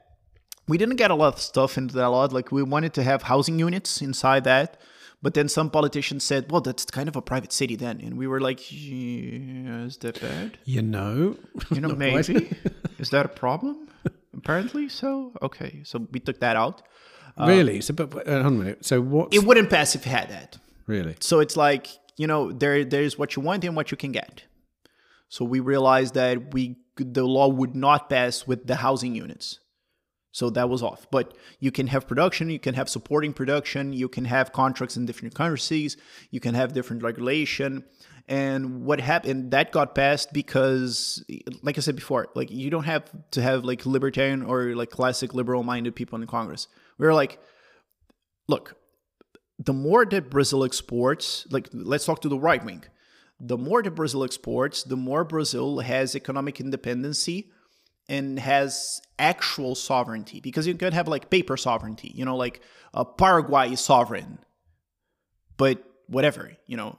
We didn't get a lot of stuff into that a lot. Like we wanted to have housing units inside that, but then some politicians said, "Well, that's kind of a private city then," and we were like, yeah, "Is that bad?" You know, you know, maybe is that a problem? Apparently so. Okay, so we took that out. Uh, really? So, but, but uh, hold on a minute. So what? It wouldn't pass if it had that. Really? So it's like you know there there's what you want and what you can get. So we realized that we the law would not pass with the housing units. So that was off. But you can have production, you can have supporting production, you can have contracts in different currencies, you can have different regulation. And what happened that got passed because like I said before, like you don't have to have like libertarian or like classic liberal minded people in Congress. We are like, look, the more that Brazil exports, like let's talk to the right wing. The more that Brazil exports, the more Brazil has economic independency and has actual sovereignty. Because you can have like paper sovereignty, you know, like uh, Paraguay is sovereign, but whatever, you know.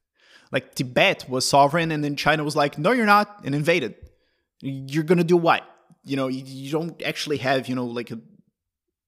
like Tibet was sovereign, and then China was like, no, you're not, and invaded. You're gonna do what? You know, you, you don't actually have, you know, like a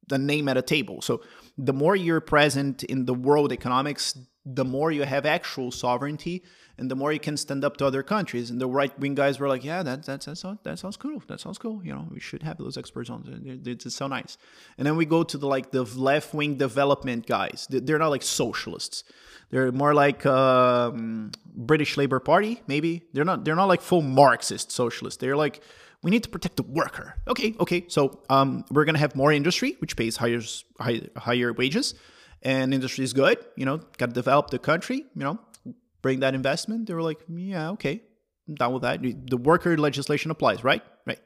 the name at a table. So the more you're present in the world economics, the more you have actual sovereignty and the more you can stand up to other countries. And the right wing guys were like, yeah, that, that, that, sounds, that sounds cool. That sounds cool. You know, we should have those expert zones. It's so nice. And then we go to the like the left wing development guys. They're not like socialists. They're more like um, British Labour Party, maybe. They're not. They're not like full Marxist socialists. They're like we need to protect the worker. Okay, okay. So um, we're gonna have more industry, which pays higher high, higher wages, and industry is good. You know, got to develop the country. You know, bring that investment. They were like, yeah, okay, I'm down with that. The worker legislation applies, right? Right.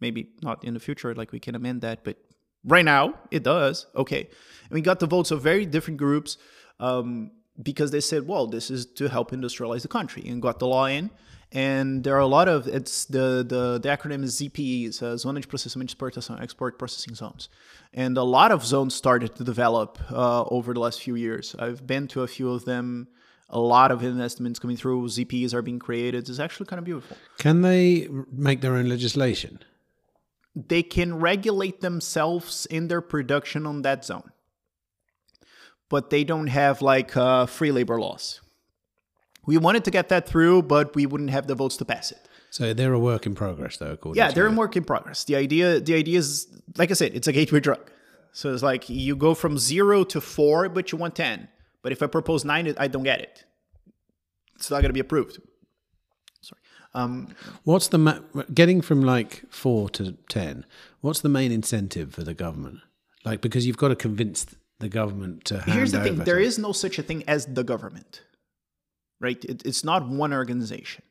Maybe not in the future, like we can amend that, but right now it does. Okay, and we got the votes of very different groups. Um, because they said, well, this is to help industrialize the country, and got the law in and there are a lot of it's the the, the acronym is ZPEs, uh, Zona de Processamento Exportação, Export Processing Zones, and a lot of zones started to develop uh, over the last few years. I've been to a few of them. A lot of investments coming through. ZPEs are being created. It's actually kind of beautiful. Can they make their own legislation? They can regulate themselves in their production on that zone, but they don't have like uh, free labor laws. We wanted to get that through, but we wouldn't have the votes to pass it. So they're a work in progress, though. According yeah, they're a work in progress. The idea, the idea is, like I said, it's a gateway drug. So it's like you go from zero to four, but you want ten. But if I propose nine, I don't get it. It's not going to be approved. Sorry. Um, What's the ma- getting from like four to ten? What's the main incentive for the government? Like because you've got to convince the government to. Here's the thing: there something. no such a thing as the government, right? It, it's not one organization.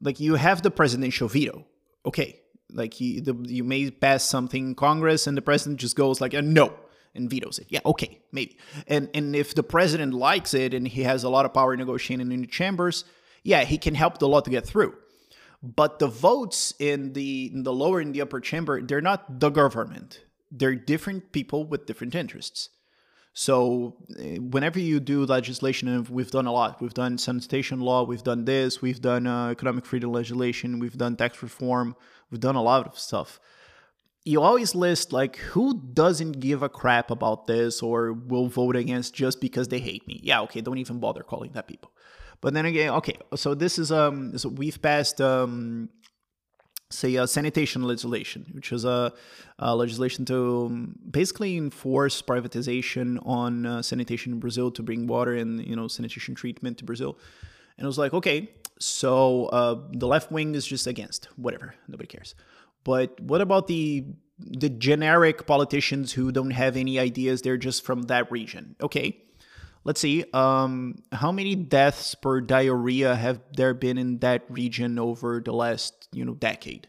Like you have the presidential veto. Okay, like you, the, you may pass something in Congress, and the president just goes like, uh, "No." And vetoes it. Yeah, okay, maybe. And and if the president likes it and he has a lot of power negotiating in the chambers, yeah, he can help the law to get through. But the votes in the in the lower and the upper chamber, they're not the government. They're different people with different interests. So eh, whenever you do legislation, we've done a lot. We've done sanitation law. We've done this. We've done uh, economic freedom legislation. We've done tax reform. We've done a lot of stuff. You always list like who doesn't give a crap about this or will vote against just because they hate me. Yeah, okay, don't even bother calling that people. But then again, okay, so this is um, so we've passed um, say uh, sanitation legislation, which is a, a legislation to um, basically enforce privatization on uh, sanitation in Brazil to bring water and you know sanitation treatment to Brazil. And it was like, okay, so uh, the left wing is just against whatever, nobody cares. But what about the the generic politicians who don't have any ideas? They're just from that region. Okay, let's see. Um, how many deaths per diarrhea have there been in that region over the last you know decade?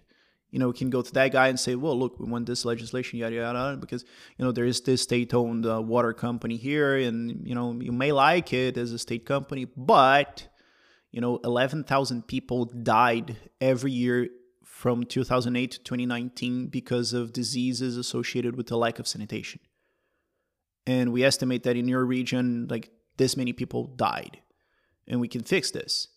You know, we can go to that guy and say, well, look, we want this legislation, yada yada, because you know there is this state-owned uh, water company here, and you know you may like it as a state company, but you know, 11,000 people died every year from 2008 to 2019 because of diseases associated with the lack of sanitation. And we estimate that in your region, like this many people died. And we can fix this.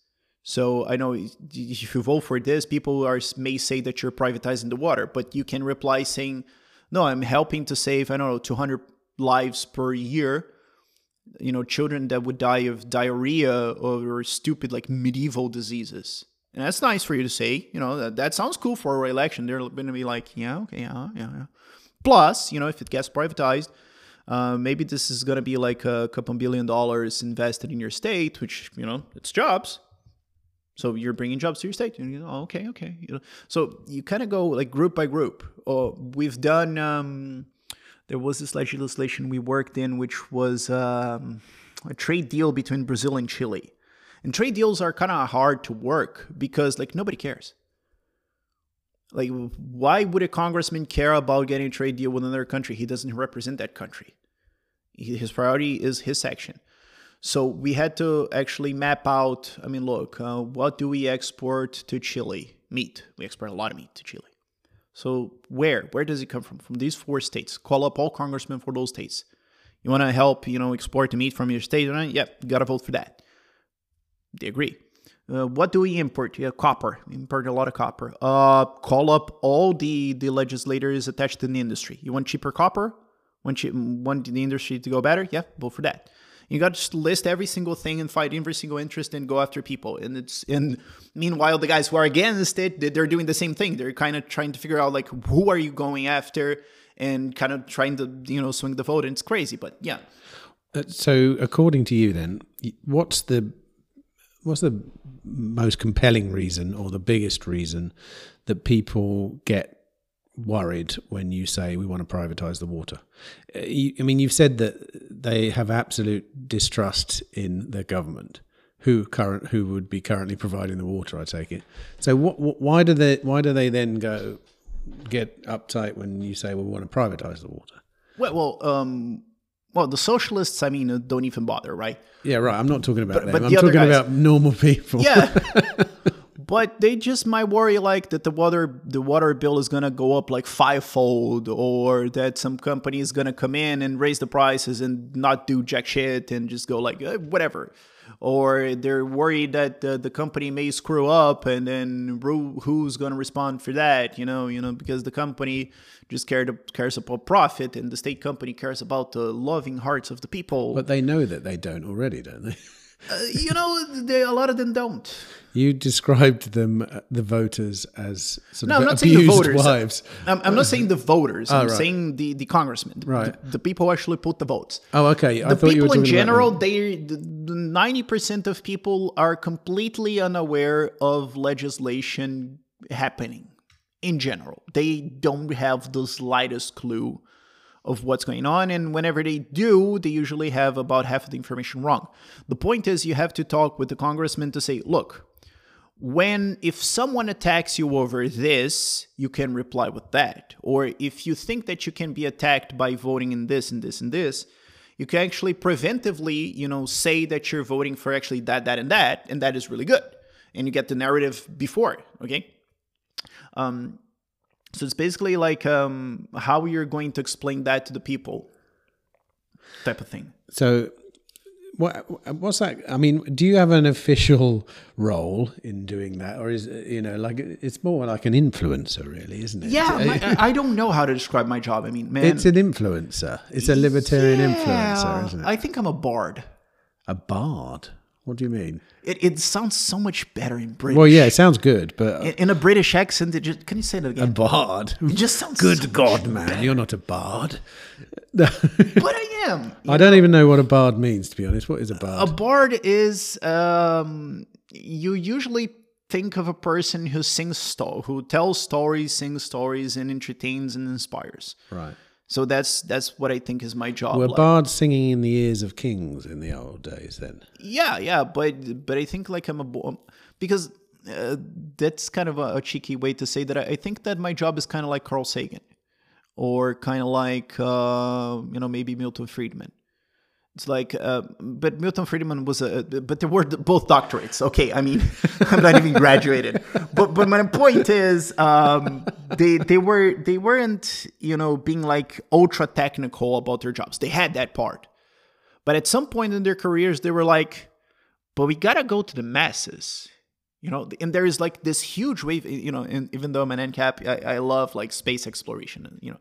So I know if you vote for this, people are may say that you're privatizing the water, but you can reply saying, "No, I'm helping to save I don't know 200 lives per year." You know, children that would die of diarrhea or stupid like medieval diseases. And that's nice for you to say. You know, that, that sounds cool for a election. They're going to be like, yeah, okay, yeah, yeah, yeah. Plus, you know, if it gets privatized, uh, maybe this is going to be like a couple billion dollars invested in your state, which, you know, it's jobs. So you're bringing jobs to your state. And you know, oh, okay, okay. You know, so you kind of go like group by group. Or we've done. Um, there was this legislation we worked in, which was um, a trade deal between Brazil and Chile. And trade deals are kind of hard to work because like nobody cares. Like, why would a congressman care about getting a trade deal with another country? He doesn't represent that country. His priority is his section. So we had to actually map out. I mean, look, uh, what do we export to Chile? Meat. We export a lot of meat to Chile. So where? Where does it come from? From these four states. Call up all congressmen for those states. You want to help, you know, export the meat from your state? Right? Yep, you got to vote for that. They agree. Uh, what do we import? Yeah, copper. We import a lot of copper. Uh, call up all the, the legislators attached to the industry. You want cheaper copper? Want, you, want the industry to go better? Yeah, vote for that. You got to just list every single thing and fight every single interest and go after people. And it's and meanwhile, the guys who are against it, they're doing the same thing. They're kind of trying to figure out like who are you going after and kind of trying to you know swing the vote. And it's crazy, but yeah. Uh, so, according to you, then, what's the what's the most compelling reason or the biggest reason that people get worried when you say we want to privatize the water? I mean, you've said that they have absolute distrust in the government, who current who would be currently providing the water. I take it. So, what, why do they why do they then go get uptight when you say well, we want to privatize the water? Well, well, um, well, the socialists, I mean, don't even bother, right? Yeah, right. I'm not talking about But- them. but I'm talking guys- about normal people. Yeah. but they just might worry like that the water the water bill is gonna go up like fivefold or that some company is gonna come in and raise the prices and not do jack shit and just go like eh, whatever or they're worried that the, the company may screw up and then who's going to respond for that you know you know because the company just cared, cares about profit and the state company cares about the loving hearts of the people But they know that they don't already, don't they? Uh, you know, they, a lot of them don't. You described them, uh, the voters, as sort No, of I'm not saying the voters. wives. I'm, I'm not saying the voters. I'm Oh, right. saying the, the congressmen, Right. The, the people who actually put the votes. Oh, okay. I the thought you were people in general, they ninety percent of people are completely unaware of legislation happening. In general, they don't have the slightest clue of what's going on, and whenever they do, they usually have about half of the information wrong. The point is, you have to talk with the congressman to say, look. When if someone attacks you over this, you can reply with that. Or if you think that you can be attacked by voting in this and this and this, you can actually preventively, you know, say that you're voting for actually that, that, and that, and that is really good. And you get the narrative before, okay? Um, so it's basically like um, how you're going to explain that to the people, type of thing. So, what what's that? I mean, do you have an official role in doing that, or is it, you know like it's more like an influencer, really, isn't it? Yeah, my, I I don't know how to describe my job. I mean, man, it's an influencer. It's a libertarian influencer, isn't it? I think I'm a bard. a bard. What do you mean? It, it sounds so much better in British. Well, yeah, it sounds good, but in, in a British accent, it just can you say that again? a bard. it just sounds Good so God, man, you're not a bard. But I am. I don't even know what a bard means, to be honest. What is a bard? A bard is um, you usually think of a person who sings sto- who tells stories, sings stories, and entertains and inspires. right. So that's that's what I think is my job. Were like- bards singing in the ears of kings in the old days then? yeah, yeah, but but I think like I'm a because uh, that's kind of a, a cheeky way to say that. I, I think that my job is kind of like Carl Sagan, or kind of like uh, you know maybe Milton Friedman. It's like, uh, but Milton Friedman was a, but they were both doctorates. Okay, I mean, I'm not even graduated. But but my point is, um, they they were they weren't you know being like ultra technical about their jobs. They had that part, but at some point in their careers, they were like, but we gotta go to the masses. You know, and there is like this huge wave. You know, and even though I'm an ANCAP, I, I love like space exploration. You know,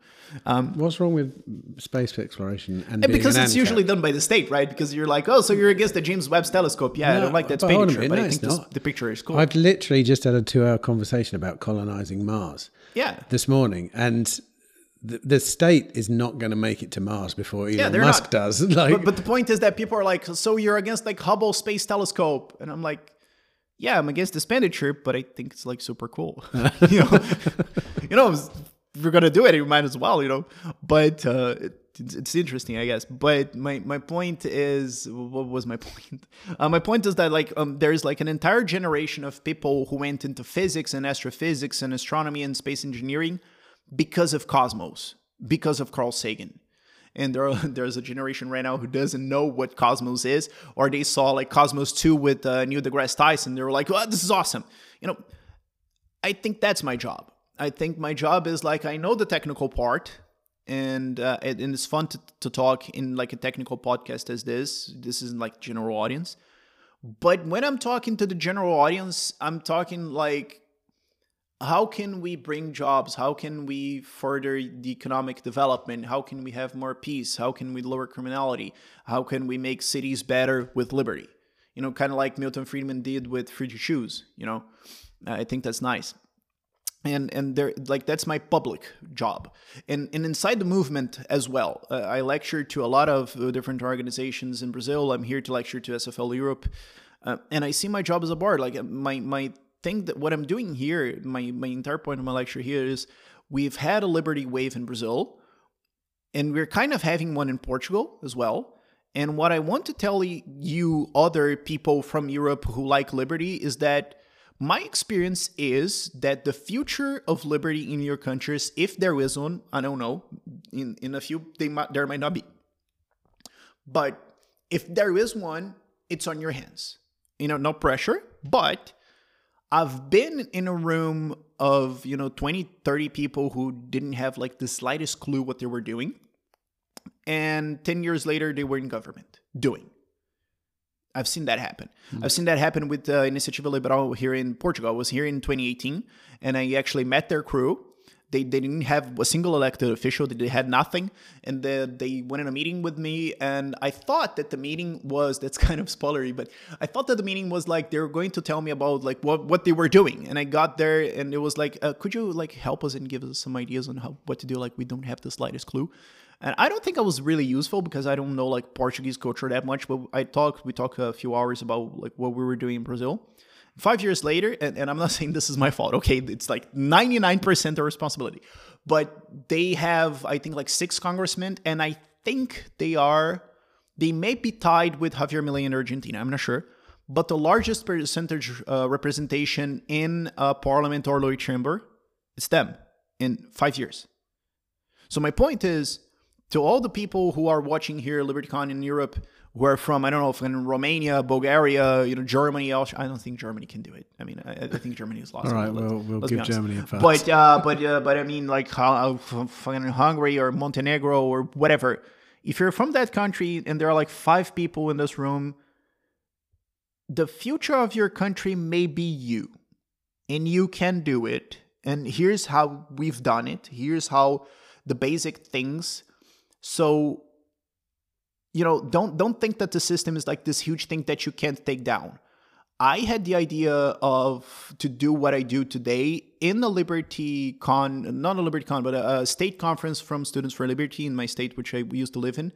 um, What's wrong with space exploration and, and because an it's ANCAP? usually done by the state, right? Because you're like, oh, so you're against the James Webb Telescope? Yeah, I don't like that but picture, minute, but no, I think this, the picture is cool. I've literally just had a two-hour conversation about colonizing Mars yeah, this morning, and the, the state is not going to make it to Mars before Elon they're Musk not. does. Like, but, but the point is that people are like, so you're against like Hubble Space Telescope, and I'm like, yeah, I'm against the expenditure, but I think it's like super cool. you know, you know, if we're gonna do it, you might as well, you know. But uh, it, it's, interesting, I guess. But my my point is, what was my point? Uh, my point is that like um, there's like an entire generation of people who went into physics and astrophysics and astronomy and space engineering because of Cosmos, because of Carl Sagan and there are, there's a generation right now who doesn't know what Cosmos is, or they saw like Cosmos 2 with uh, Neil deGrasse Tyson. They were like, oh, this is awesome. You know, I think that's my job. I think my job is like, I know the technical part, and uh, it, and it's fun to, to talk in like a technical podcast as this. This isn't like general audience. But when I'm talking to the general audience, I'm talking like how can we bring jobs? How can we further the economic development? How can we have more peace? How can we lower criminality? How can we make cities better with liberty? You know kind of like milton friedman did with free to choose you know? I think that's nice. And and there like that's my public job. And and inside the movement as well uh, i lecture to a lot of uh, different organizations in brazil. I'm here to lecture to sfl europe. Uh, and i see my job as a bard. Like uh, my my thing that what i'm doing here my my entire point of my lecture here is we've had a liberty wave in brazil and we're kind of having one in portugal as well and what i want to tell you other people from europe who like liberty is that my experience is that the future of liberty in your countries, if there is one, I don't know, in, in a few, they might, there might not be. But if there is one, it's on your hands. You know, no pressure, but I've been in a room of, you know, 20, 30 people who didn't have like the slightest clue what they were doing. And 10 years later, they were in government doing. I've seen that happen. I've seen that happen with uh, Iniciativa Liberal here in Portugal. I was here in 2018 and I actually met their crew. They, they didn't have a single elected official. They had nothing, and they, they went in a meeting with me. And I thought that the meeting was that's kind of spoilery, but I thought that the meeting was like they were going to tell me about like what what they were doing. And I got there, and it was like, uh, could you like help us and give us some ideas on how what to do? Like we don't have the slightest clue. And I don't think I was really useful because I don't know like Portuguese culture that much. But I talked, we talked a few hours about like what we were doing in Brazil. Five years later, and, and I'm not saying this is my fault. Okay, it's like 99% of responsibility. But they have, I think, like six congressmen, and I think they are, they may be tied with Javier Milei in Argentina. I'm not sure. But the largest percentage uh, representation in a parliament or lower chamber, it's them in five years. So my point is, to all the people who are watching here LibertyCon in Europe who are from I don't know if in Romania, Bulgaria, you know Germany. I don't think Germany can do it. I mean, I, I think Germany is lost. all right, we'll, we'll give Germany a pass. But uh, but uh, but I mean, like fucking Hungary or Montenegro or whatever. If you're from that country and there are like five people in this room, the future of your country may be you, and you can do it. And here's how we've done it. Here's how the basic things so you know, don't don't think that the system is like this huge thing that you can't take down. I had the idea of to do what I do today in the Liberty Con, not a Liberty Con, but a, a state conference from Students for Liberty in my state, which I used to live in.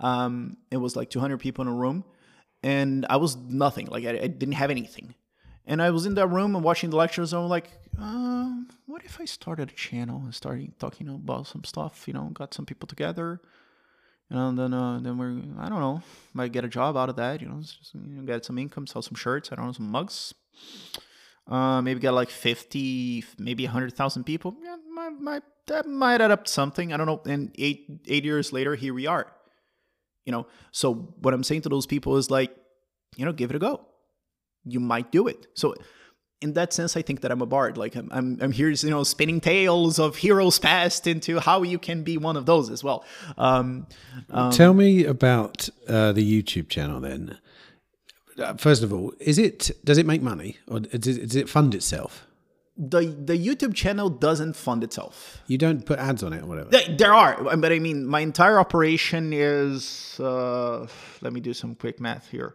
Um, it was like 200 people in a room, and I was nothing. Like I, I didn't have anything. And I was in that room and watching the lectures. And I'm like, uh, what if I started a channel and started talking about some stuff? You know, got some people together you know, then uh, then we're I don't know, might get a job out of that. You know, just, you know, get some income, sell some shirts. I don't know, some mugs. Uh, maybe get like fifty, maybe hundred thousand people. Yeah, might, might that might add up to something. I don't know. And eight eight years later, here we are. You know, so what I'm saying to those people is like, you know, give it a go. You might do it. So in that sense, I think that I'm a bard. Like I'm, I'm, I'm here, you know, spinning tales of heroes past into how you can be one of those as well. Um, um, Tell me about uh, the YouTube channel then. Uh, first of all, is it does it make money or does it, does it fund itself? the the YouTube channel doesn't fund itself. You don't put ads on it or whatever. There, there are, but I mean, my entire operation is. Uh, let me do some quick math here.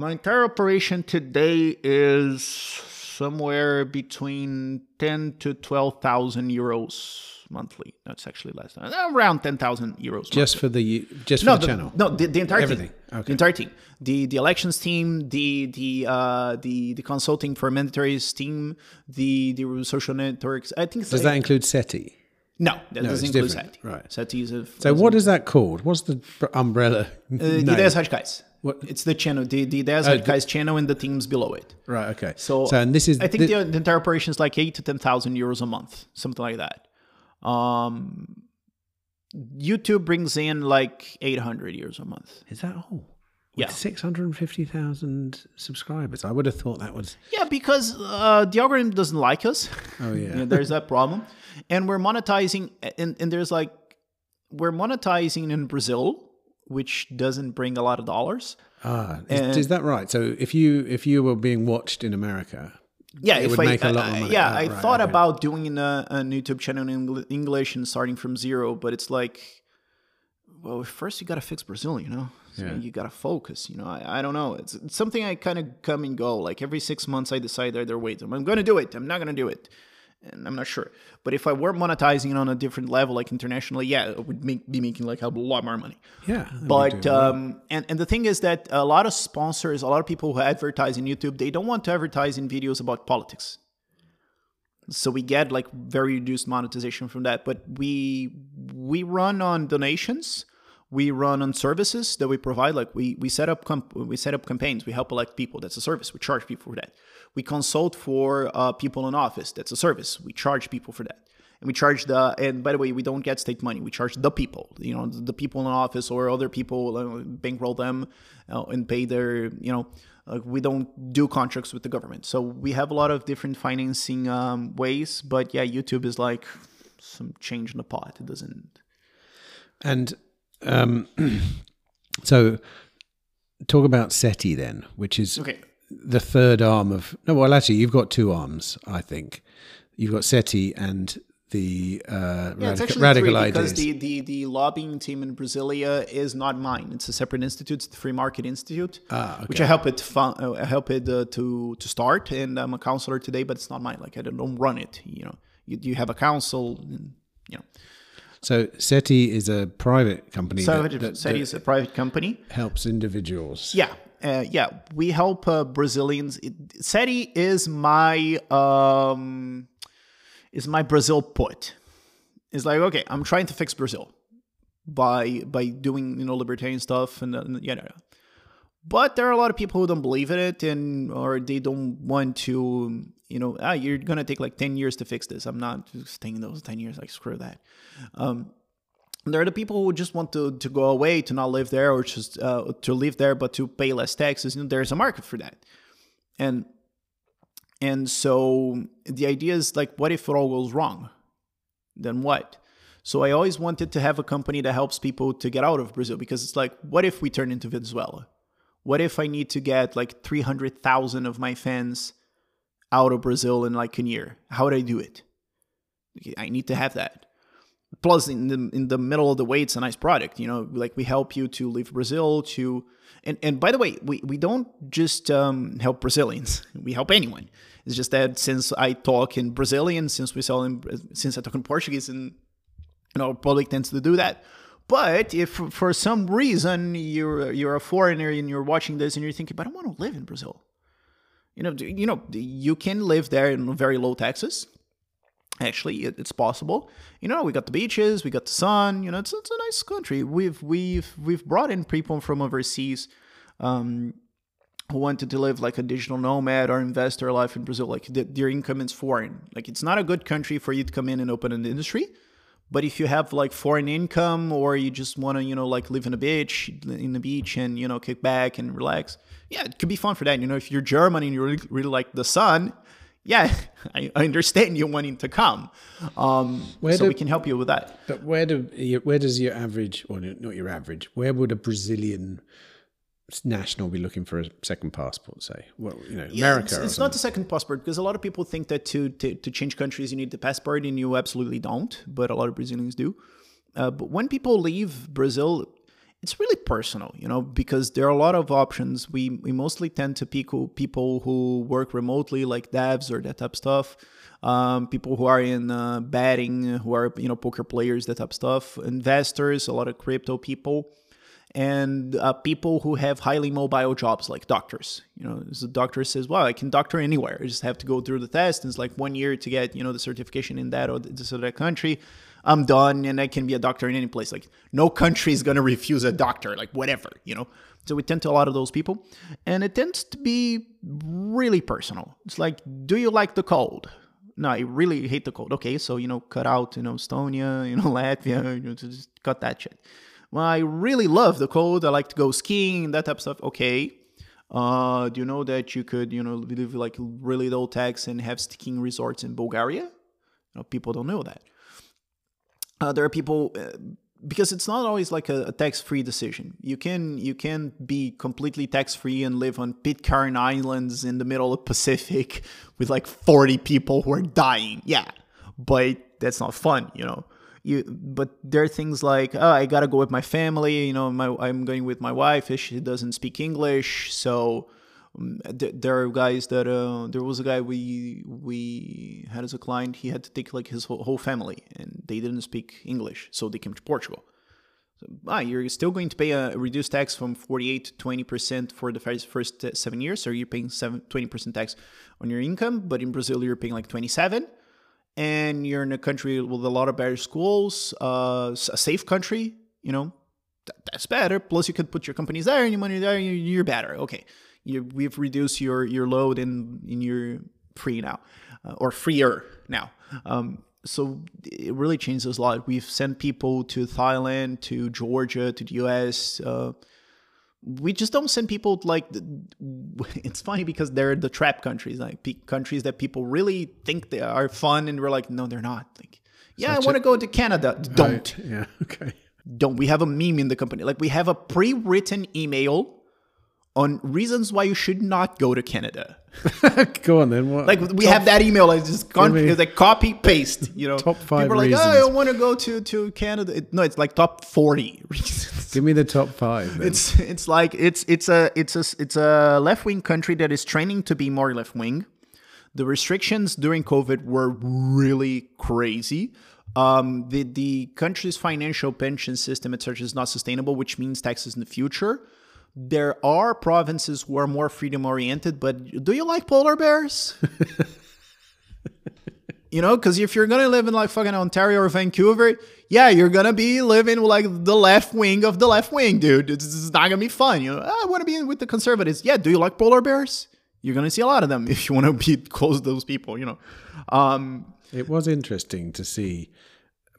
My entire operation today is somewhere between ten to twelve thousand euros monthly. That's actually less than around ten thousand euros. Just monthly. for the just for no, the, channel. No, the, the entire Everything. team. Okay. The entire team. The the elections team, the the uh, the the consulting for mandatories team, the the social networks. I think. Does that include Settee? No, that No, doesn't include different. Settee. Right. Settee is a. So what is that called? What's the umbrella? Uh, the Ideias Radicais. What- It's the channel, the the Ideias Oh, Radicais channel, and the teams below it. Right. Okay. So, so and this is I think the, the entire operation is like eight to ten thousand euros a month, something like that. Um, YouTube brings in like eight hundred euros a month. is that all? Yeah. With six hundred and fifty thousand subscribers. I would have thought that was. Yeah, because uh, the algorithm doesn't like us. Oh yeah. You know, there's that problem, and we're monetizing, and, and there's like we're monetizing in Brazil, which doesn't bring a lot of dollars. Ah, is, is that right? So if you if you were being watched in America, Yeah, It would I, make a lot uh, more money. Yeah, Ah, I right, thought okay. about doing a, a YouTube channel in English and starting from zero, but it's like, well, first you got to fix Brazil, you know. So Yeah. You got to focus, you know. I, I don't know. It's, it's something I kind of come and go. Like every six months, I decide either wait, I'm going to do it. I'm not going to do it, and I'm not sure. But if I were monetizing it on a different level, like internationally, yeah, it would make, be making like a lot more money. yeah. But um, and and the thing is that a lot of sponsors, a lot of people who advertise in YouTube, they don't want to advertise in videos about politics. So we get like very reduced monetization from that. But we we run on donations. We run on services that we provide. Like we we set up comp- we set up campaigns. We help elect people. That's a service. We charge people for that. We consult for uh, people in office. That's a service. We charge people for that. And we charge the and by the way we don't get state money. We charge the people you know the people in office or other people uh, bankroll them uh, and pay their you know uh, we don't do contracts with the government. So we have a lot of different financing um, ways but yeah youtube is like some change in the pot. It doesn't And um, so, talk about Settee then, which is okay the third arm of. No, well, actually, you've got two arms. I think you've got Settee and the uh, Yeah, radical, three ideas. because the, the, the lobbying team in Brasilia is not mine. It's a separate institute, it's the Free Market Institute, Ah, which I help it fun, uh, I help it uh, to to start, and I'm a counselor today, but it's not mine. Like I don't, don't run it. You know, you, you have a council, and, you know. so Settee is a private company So that, that- Settee that is a private company. helps individuals. Yeah, uh, yeah. We help uh, Brazilians. Settee is my um, is my Brazil put. It's like okay, I'm trying to fix Brazil by by doing you know libertarian stuff and, and yeah, yeah, yeah. But there are a lot of people who don't believe in it and or they don't want to you know ah you're gonna take like ten years to fix this. I'm not staying those ten years. Like screw that. Um, there are the people who just want to, to go away, to not live there, or just uh, to live there but to pay less taxes. You know, there's a market for that, and and so the idea is like, what if it all goes wrong? Then what? So I always wanted to have a company that helps people to get out of Brazil because it's like, what if we turn into Venezuela? What if I need to get like three hundred thousand of my fans out of Brazil in like a year? How would I do it? I need to have that plus in the in the middle of the way it's a nice product you know like we help you to leave brazil to and and by the way we we don't just um, help brazilians. We help anyone. It's just that since i talk in brazilian since we sell in since i talk in portuguese and you know public tends to do that. But if for some reason you're you're a foreigner and you're watching this and you're thinking but i want to live in brazil. You know you know you can live there in very low taxes actually it, it's possible. You know we got the beaches we got the sun you know it's, it's a nice country. We've we've we've brought in people from overseas um, who wanted to live like a digital nomad or invest their life in brazil. Like the, their income is foreign. Like it's not a good country for you to come in and open an industry. But if you have like foreign income or you just want to you know like live in a beach in the beach and you know kick back and relax yeah it could be fun for that. You know if you're german and you really, really like the sun yeah, I understand you wanting to come. Um, so do- we can help you with that. But where do where does your average, or not your average, where would a Brazilian national be looking for a second passport? Say, well, you know, America. It's, it's not the second passport because a lot of people think that to, to, to change countries you need the passport, and you absolutely don't. But a lot of Brazilians do. Uh, but when people leave Brazil, it's really personal, you know, because there are a lot of options. We we mostly tend to people people who work remotely, like devs or that type of stuff. Um, people who are in uh, betting, who are you know poker players, that type of stuff. Investors, a lot of crypto people, and uh, people who have highly mobile jobs, like doctors. You know, the doctor says, "Well, I can doctor anywhere. I just have to go through the test. And it's like one year to get you know the certification in that or this or that country." I'm done and I can be a doctor in any place. Like no country is gonna refuse a doctor, like whatever, you know. So we tend to a lot of those people. And it tends to be really personal. It's like, do you like the cold? No, I really hate the cold. Okay, so you know, cut out, you know, Estonia, you know, Latvia, you know, just cut that shit. Well, I really love the cold. I like to go skiing, that type of stuff. Okay. Uh, do you know that you could, you know, live like really low tax and have skiing resorts in Bulgaria? You know, people don't know that uh, there are people uh, because it's not always like a, a tax-free decision. You can you can be completely tax-free and live on Pitcairn Islands in the middle of Pacific with like 40 people who are dying. Yeah, but that's not fun, you know. You but there are things like oh, I gotta go with my family. You know, my I'm going with my wife. She doesn't speak English, so there are guys that uh, there was a guy we we had as a client. He had to take like his whole, family, and they didn't speak English, so they came to Portugal. So, ah, you're still going to pay a reduced tax from 48 to 20 percent for the first first uh, seven years, so you're paying seven, 20 percent tax on your income. But in Brazil, you're paying like 27, and you're in a country with a lot of better schools, uh, a safe country. You know, that's better. Plus, you could put your companies there and your money there. You're better. Okay you, we've reduced your your load and, and you're free now uh, or freer now. Um, so it really changes a lot. We've sent people to thailand to georgia to the us uh, we just don't send people like it's funny because they're the trap countries like pe- countries that people really think they are fun and we're like no they're not. Like yeah Such i want to go to canada. Don't. Yeah. Okay. don't. We have a meme in the company. Like we have a pre-written email on reasons why you should not go to Canada. Go on then. What, Like we have that email, like just con- it's like copy paste. You know, Top five People are like, reasons. oh, I want to go to to Canada. It- no, it's like top forty reasons. Give me the top five. Then. It's it's like it's it's a it's a it's a left wing country that is training to be more left wing. The restrictions during COVID were really crazy. Um, the the country's financial pension system, etc., is not sustainable, which means taxes in the future. There are provinces who are more freedom oriented, but do you like polar bears? you know, because if you're gonna live in like fucking Ontario or Vancouver, yeah, you're gonna be living like the left wing of the left wing, dude. This is not gonna be fun. You know, "Ah, I want to be with the conservatives. Yeah, do you like polar bears? You're gonna see a lot of them if you want to be close to those people. You know, um, It was interesting to see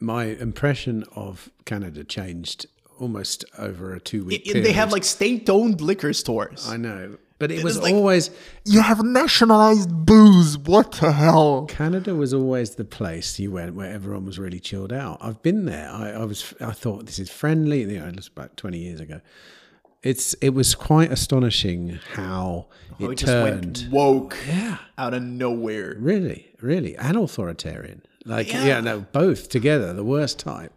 my impression of Canada changed almost over a two week period. they have like state-owned liquor stores. I know, but it was like- always you have nationalized booze. What the hell? Canada was always the place you went where everyone was really chilled out. I've been there. I, I was. I thought this is friendly. You know, it was about twenty years ago. It's. It was quite astonishing how it, It just turned. went woke yeah, out of nowhere. really, really, and authoritarian. Like yeah, Yeah. no, both together, the worst type.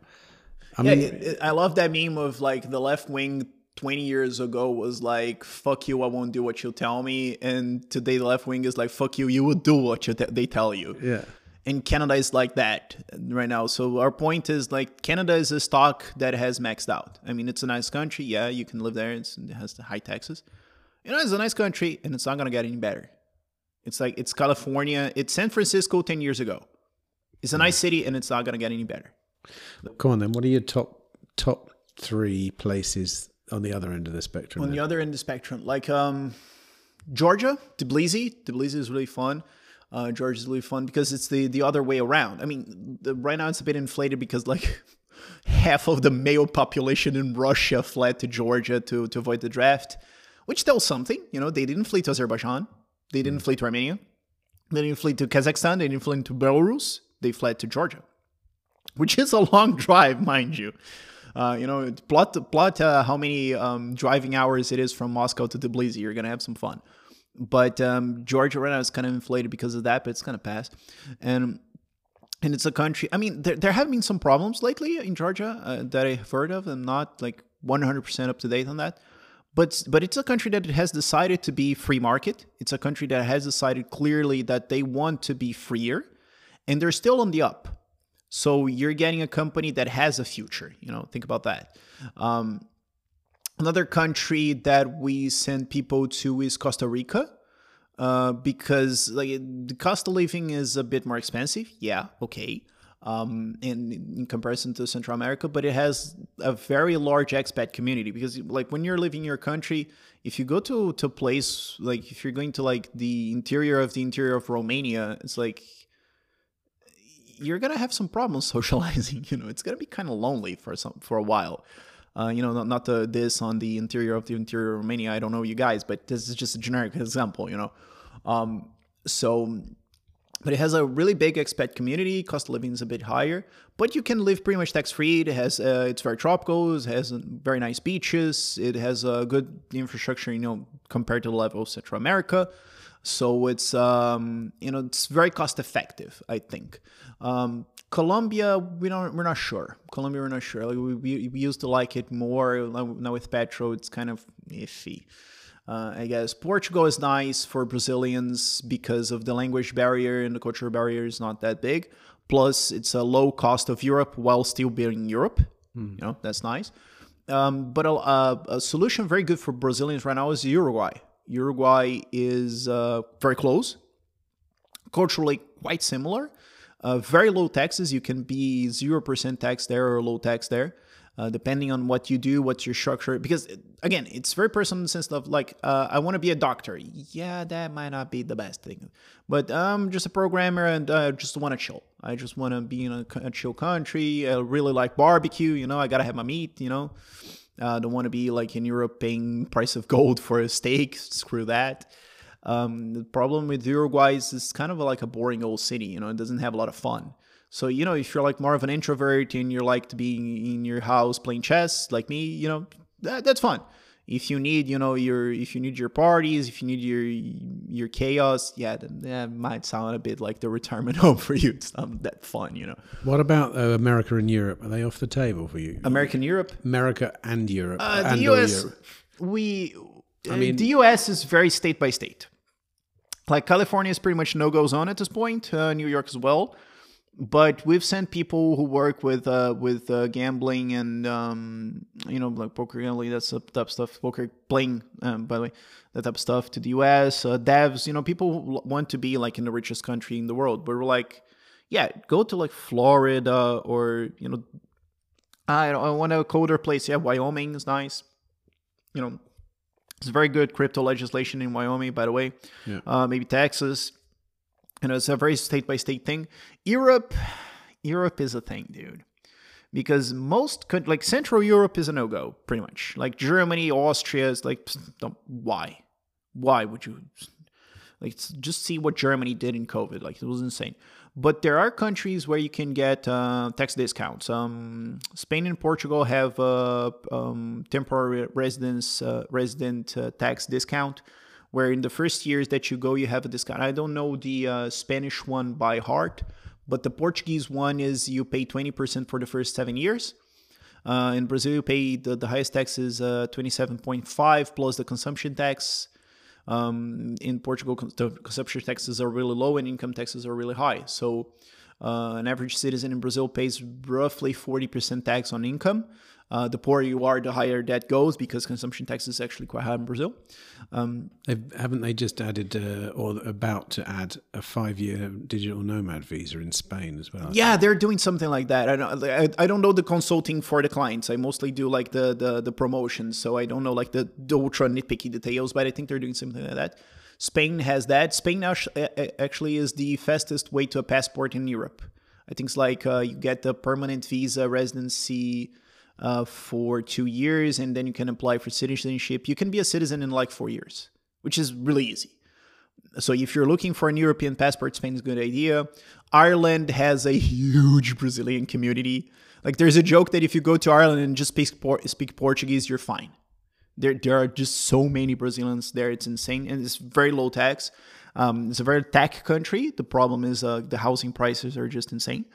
I Yeah, mean, it, it- I love that meme of like the left wing 20 years ago was like, fuck you, I won't do what you tell me. And today the left wing is like, fuck you, you will do what you te- they tell you. yeah. And Canada is like that right now. So our point is like Canada is a stock that has maxed out. I mean, it's a nice country. Yeah, you can live there. It's, it has the high taxes. You know, it's a nice country and it's not going to get any better. It's like, it's California. It's San Francisco 10 years ago. It's a nice mm-hmm. city and it's not going to get any better. Come on, then. What are your top top three places on the other end of the spectrum? on then? the other end of the spectrum, like um, Georgia, Tbilisi. Tbilisi is really fun. Uh, Georgia is really fun because it's the the other way around. I mean, the, right now it's a bit inflated because like half of the male population in Russia fled to Georgia to to avoid the draft, which tells something. You know, they didn't flee to Azerbaijan, they didn't flee to Armenia, they didn't flee to Kazakhstan, they didn't flee to Belarus. They fled to Georgia, which is a long drive, mind you. Uh, you know, plot plot uh, how many um, driving hours it is from Moscow to Tbilisi. You're gonna have some fun. But um, Georgia right now is kind of inflated because of that, but it's gonna pass. And and it's a country. I mean, there, there have been some problems lately in Georgia uh, that I've heard of. I'm not like 100% up to date on that. But but it's a country that has decided to be free market. It's a country that has decided clearly that they want to be freer, and they're still on the up. So you're getting a company that has a future. You know, think about that. Um, another country that we send people to is Costa Rica, uh, because like the cost of living is a bit more expensive. Yeah, okay. Um, in, in comparison to Central America, but it has a very large expat community because like when you're living in your country, if you go to to place like if you're going to like the interior of the interior of Romania, it's like you're gonna have some problems socializing. You know, it's gonna be kind of lonely for some for a while. Uh, you know, not, not the, this on the interior of the interior of Romania. I don't know you guys, but this is just a generic example. You know, um, so but it has a really big expat community. Cost of living is a bit higher, but you can live pretty much tax free. It has uh, it's very tropical. It has very nice beaches. It has a good infrastructure. You know, compared to the level of Central America. So it's um, you know it's very cost effective, I think. Um, Colombia, we don't we're not sure. Colombia, we're not sure. Like we, we, we used to like it more. Now with Petro, it's kind of iffy. Uh, I guess Portugal is nice for Brazilians because of the language barrier and the cultural barrier is not that big. Plus, it's a low cost of Europe while still being Europe. You know, that's nice. Um, but a, a, a solution very good for Brazilians right now is Uruguay. Uruguay is uh, very close, culturally quite similar. Uh, very low taxes. You can be 0% tax there or low tax there, uh, depending on what you do, what's your structure. Because, again, it's very personal in the sense of like, uh, I want to be a doctor. Yeah, that might not be the best thing. But I'm just a programmer and I just want to chill. I just want to be in a, a chill country. I really like barbecue. You know, I got to have my meat, you know. Uh, don't want to be like in Europe paying price of gold for a steak. Screw that. Um, the problem with Uruguay is it's kind of like a boring old city. You know, it doesn't have a lot of fun. So you know, if you're like more of an introvert and you like to be in your house playing chess, like me, you know, that, that's fun. If you need you know your if you need your parties if you need your your chaos yeah that might sound a bit like the retirement home for you. It's not that fun you know. What about uh, america and europe? Are they off the table for you? American europe? America and europe. Uh, and the us we i mean the us is very state by state. Like california is pretty much no go zone at this point uh, new york as well but we've sent people who work with uh, with uh, gambling and um, you know like poker gambling that's the type of stuff poker playing um, by the way that type of stuff to the US uh, devs you know people want to be like in the richest country in the world. But we're like yeah go to like Florida or you know I I want a colder place. Yeah Wyoming is nice. You know it's very good crypto legislation in Wyoming by the way. Yeah. Uh, maybe Texas you know, it's a very state by state thing. Europe, Europe is a thing, dude. Because most like Central Europe is a no go, pretty much. Like Germany, Austria is like, why? Why would you? Like, just see what Germany did in COVID. Like, it was insane. But there are countries where you can get uh, tax discounts. Um, Spain and Portugal have a um, temporary residence uh, resident uh, tax discount where in the first years that you go, you have a discount. I don't know the uh, Spanish one by heart, but the Portuguese one is you pay 20% for the first seven years. Uh, in Brazil, you pay the, the highest tax is uh, 27.5 plus the consumption tax. Um, in Portugal, the consumption taxes are really low and income taxes are really high. So, uh, an average citizen in Brazil pays roughly 40% tax on income. Uh, the poorer you are, the higher that goes because consumption tax is actually quite high in Brazil. Um, haven't they just added uh, or about to add a five-year digital nomad visa in Spain as well? Yeah, they're doing something like that. I don't, I, I, don't know the consulting for the clients. I mostly do like the the, the promotions, so I don't know like the, the ultra nitpicky details. But I think they're doing something like that. Spain has that. Spain now actually is the fastest way to a passport in Europe. I think it's like uh, you get the permanent visa residency uh, for two years, and then you can apply for citizenship. You can be a citizen in like four years, which is really easy. So if you're looking for an European passport, Spain is a good idea. Ireland has a huge Brazilian community. Like there's a joke that if you go to Ireland and just speak, speak Portuguese, you're fine. There, there are just so many Brazilians there. It's insane, and it's very low tax. Um, it's a very tech country. The problem is uh, the housing prices are just insane.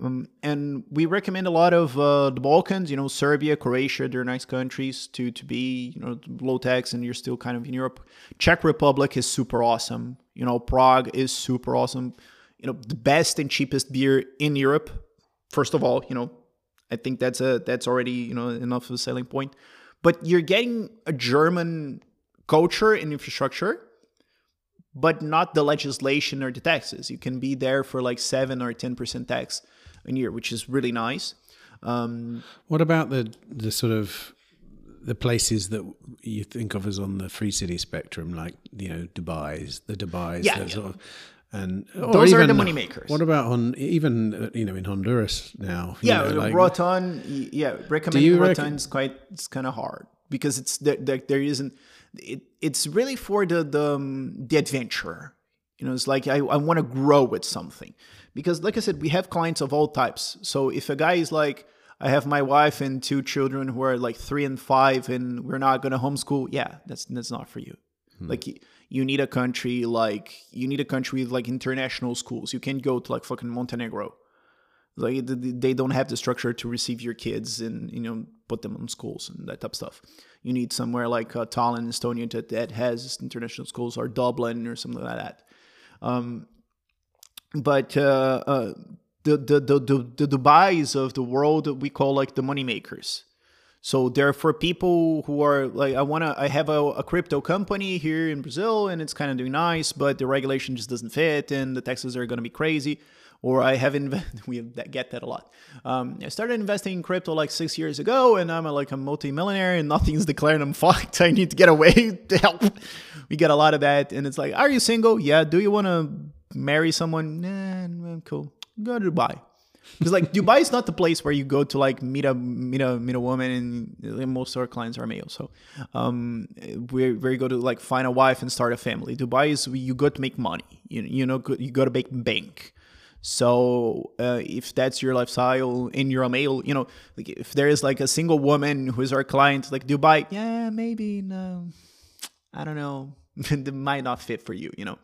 Um, and we recommend a lot of uh, the Balkans, you know, Serbia, Croatia, they're nice countries to, to be, you know, low tax and you're still kind of in Europe. Czech Republic is super awesome. You know, Prague is super awesome. You know, the best and cheapest beer in Europe. First of all, you know, I think that's a that's already, you know, enough of a selling point. But you're getting a German culture and infrastructure, but not the legislation or the taxes. You can be there for like seven or ten percent tax a Europe, which is really nice. Um, what about the the sort of the places that you think of as on the free city spectrum, like you know Dubai's, the Dubai's, yeah, yeah. sort of, and those even, are the money makers. What about on even uh, you know in Honduras now? Yeah, know, like, Roatan. Yeah, recommending Roatan is quite it's kind of hard because it's there, there, there isn't. It, it's really for the the um, the adventurer. You know, it's like I, I want to grow with something because like i said we have clients of all types. So if a guy is like i have my wife and two children who are like three and five and we're not going to homeschool yeah that's that's not for you. Hmm. like you need a country like you need a country with like international schools. You can't go to like fucking montenegro. Like they don't have the structure to receive your kids and you know put them in schools and that type of stuff. You need somewhere like uh, Tallinn, Estonia that, that has international schools or Dublin or something like that. Um, but uh, uh, the, the, the, the, the Dubai's of the world we call like the money makers. So they're for people who are like, I want to, I have a, a, crypto company here in Brazil and it's kind of doing nice, but the regulation just doesn't fit and the taxes are going to be crazy. Or I have invested, we get that a lot. Um, I started investing in crypto like six years ago and I'm a, like a multi-millionaire and nothing's declared. I'm fucked. I need to get away to help. We get a lot of that. And it's like, are you single? Yeah. Do you want to marry someone, nah, cool. Go to Dubai. Because like Dubai is not the place where you go to like meet a meet a meet a woman, and most of our clients are male. So um, we we go to like find a wife and start a family. Dubai is you go to make money. You you know you go to make bank. So uh, if that's your lifestyle and you're a male, you know, like if there is like a single woman who is our client, like Dubai, yeah, maybe no, I don't know, it might not fit for you, you know.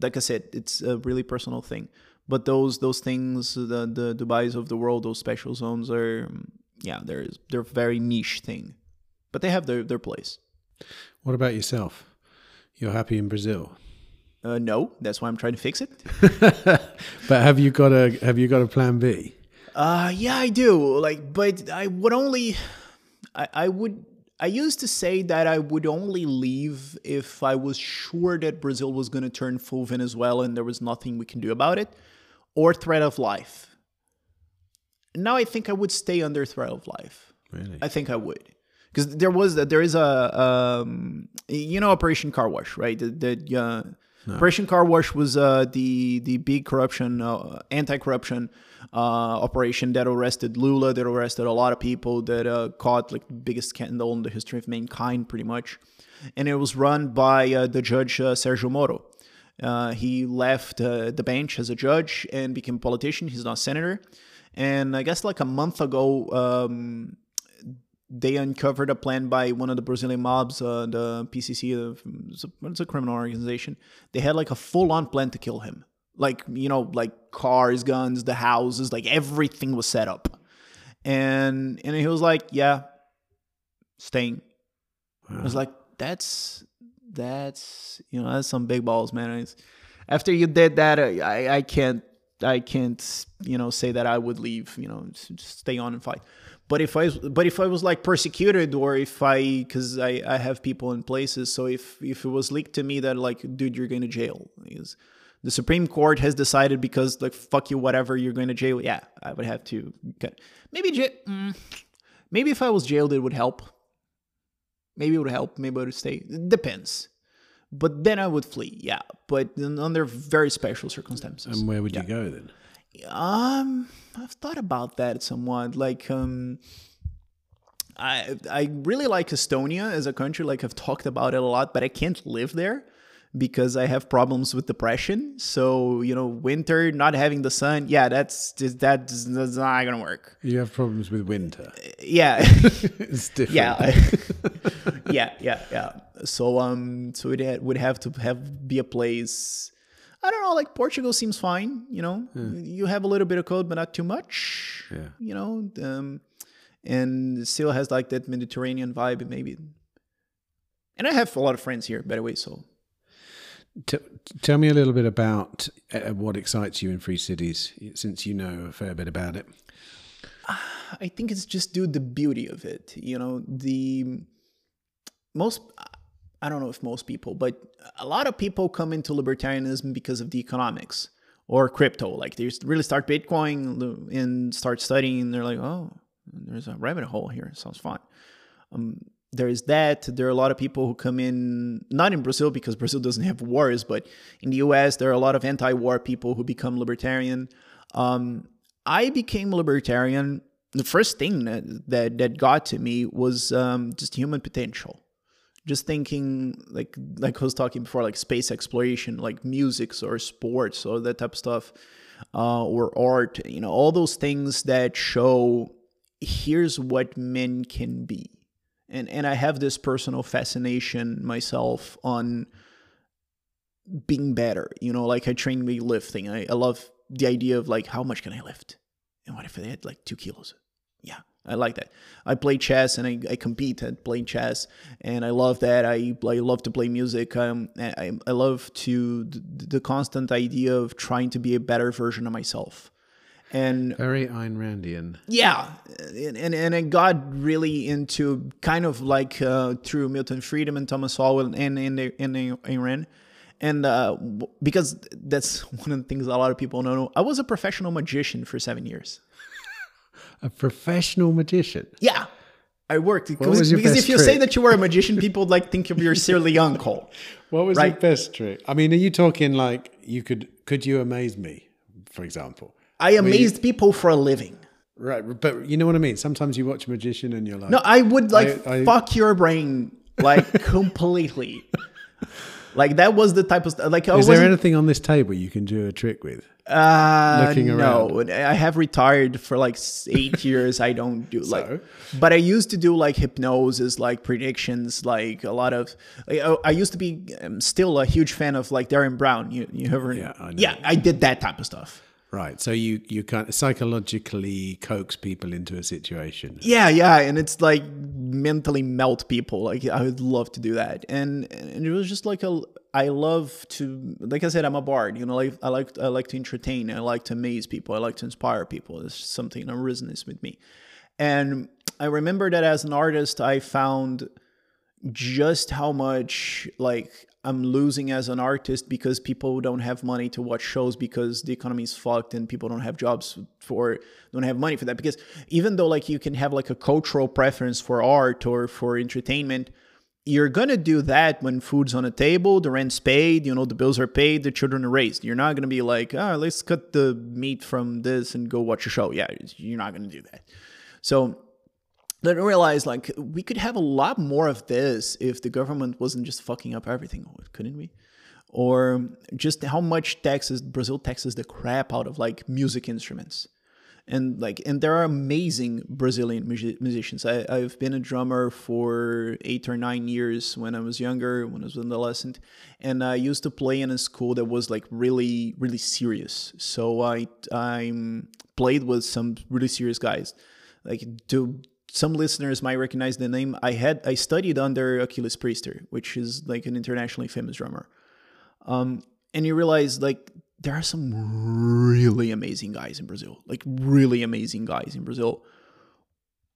Like I said, it's a really personal thing. But those those things, the the Dubai's of the world, those special zones are, yeah, they're they're very niche thing, but they have their their place. What about yourself? You're happy in Brazil? Uh, no, that's why I'm trying to fix it. but have you got a have you got a plan B? Uh, yeah, I do. Like, but I would only, I, I would. I used to say that I would only leave if I was sure that Brazil was going to turn full Venezuela and there was nothing we can do about it, or threat of life. Now I think I would stay under threat of life. Really? I think I would because there was there is a um, you know Operation Car Wash, right? That uh, no. Operation Car Wash was uh, the the big corruption, uh, anti-corruption uh, operation that arrested Lula, that arrested a lot of people, that uh, caught like the biggest scandal in the history of mankind, pretty much. And it was run by uh, the judge Sergio Moro. he left the bench as a judge and became a politician. He's not a senator. And I guess like a month ago, um, they uncovered a plan by one of the Brazilian mobs, uh, the PCC, uh, it's, a, it's a criminal organization. They had like a full on plan to kill him. Like, you know, like cars, guns, the houses, like everything was set up. And and he was like, yeah, staying. Wow. I was like, that's, that's, you know, that's some big balls, man. It's, after you did that, I, I can't, I can't, you know, say that I would leave, you know, stay on and fight. But if I but if I was like persecuted or if I because I, I have people in places, so if if it was leaked to me that like dude you're going to jail, because the Supreme Court has decided because like fuck you whatever you're going to jail, yeah, I would have to get, maybe j- mm, maybe if I was jailed it would help. Maybe it would help. Maybe I would stay. It depends. But then I would flee, yeah. But under very special circumstances. And where would yeah. you go then? Um, I've thought about that somewhat. Like, um, I I really like Estonia as a country. Like I've talked about it a lot, but I can't live there because I have problems with depression. So you know, winter, not having the sun, yeah, that's that's, that's not gonna work. You have problems with winter. Yeah, it's different. Yeah, yeah, yeah, yeah. So um, so it would have to have be a place I don't know, like Portugal seems fine, you know. Yeah. You have a little bit of code, but not too much. Yeah. You know, um, and still has like that Mediterranean vibe, maybe. And I have a lot of friends here, by the way. So, T- tell me a little bit about uh, what excites you in Free Cities, since you know a fair bit about it. I think it's just due the beauty of it. You know, the most I don't know if most people, but a lot of people come into libertarianism because of the economics or crypto. Like they really start Bitcoin and start studying, and they're like, oh, there's a rabbit hole here. Sounds fun. Um, there is that. There are a lot of people who come in, not in Brazil because Brazil doesn't have wars, but in the US, there are a lot of anti war people who become libertarian. Um, I became libertarian. The first thing that, that, that got to me was um, just human potential just thinking like like I was talking before, like space exploration, like music or sports or that type of stuff, uh, or art. You know, all those things that show here's what men can be, and and I have this personal fascination myself on being better. You know, like I train me weightlifting. I, I love the idea of like how much can I lift, and what if I had like two kilos? Yeah, I like that. I play chess and I, I compete at playing chess, and I love that. I I love to play music. Um, I, I love to the, the constant idea of trying to be a better version of myself. And very Ayn Randian. Yeah, and, and and I got really into kind of like uh, through Milton Friedman and Thomas Sowell and and and, and Ayn Rand and uh, because that's one of the things a lot of people don't know. I was a professional magician for seven years a professional magician. Yeah. I worked because, because if you trick? say that you were a magician, people like think of your silly uncle. What was right? your best trick? I mean, are you talking like you could could you amaze me, for example? I amazed people for a living. Right, but you know what I mean. Sometimes you watch a magician and you're like, no, I would like I, I, fuck your brain like completely. like that was the type of like. Is there anything on this table you can do a trick with? Uh, Looking no, I have retired for like eight years. I don't do like, but I used to do like hypnosis, like predictions, like a lot of. Like, oh, I used to be um, still a huge fan of like Derren Brown. You you ever? Yeah, I know. yeah, I did that type of stuff. Right. So you you kind of psychologically coax people into a situation. Yeah, yeah, and it's like mentally melt people. Like I would love to do that, and and it was just like a. I love to, like I said, I'm a bard. You know, like I like I like to entertain. I like to amaze people. I like to inspire people. It's something that resonates with me. And I remember that as an artist, I found just how much like I'm losing as an artist because people don't have money to watch shows because the economy is fucked and people don't have jobs for don't have money for that because even though like you can have like a cultural preference for art or for entertainment you're gonna do that when food's on the table, the rent's paid, you know, the bills are paid, the children are raised. You're not gonna be like, ah, let's cut the meat from this and go watch a show. Yeah, you're not gonna do that. So then I realized like we could have a lot more of this if the government wasn't just fucking up everything, couldn't we? Or just how much taxes Brazil taxes the crap out of like music instruments and like and there are amazing brazilian music- musicians. I, i've been a drummer for eight or nine years when i was younger when i was an adolescent and i used to play in a school that was like really really serious. So i i played with some really serious guys. Like do some listeners might recognize the name. I had i studied under Aquiles Priester which is like an internationally famous drummer. Um, and you realize like there are some really amazing guys in Brazil, like really amazing guys in Brazil.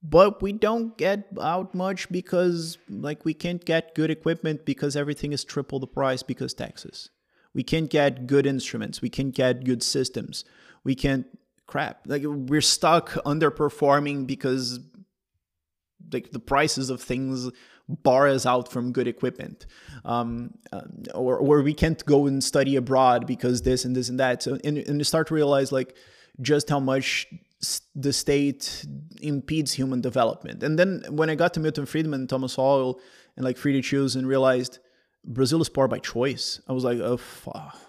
But we don't get out much because like we can't get good equipment because everything is triple the price because taxes. We can't get good instruments. We can't get good systems. We can't crap. Like we're stuck underperforming because like the prices of things bar us out from good equipment. Um, uh, or, or we can't go and study abroad because this and this and that. So and, and you start to realize like just how much the state impedes human development. And then when i got to milton friedman thomas Sowell and like free to choose and realized brazil is poor by choice i was like oh, f- shit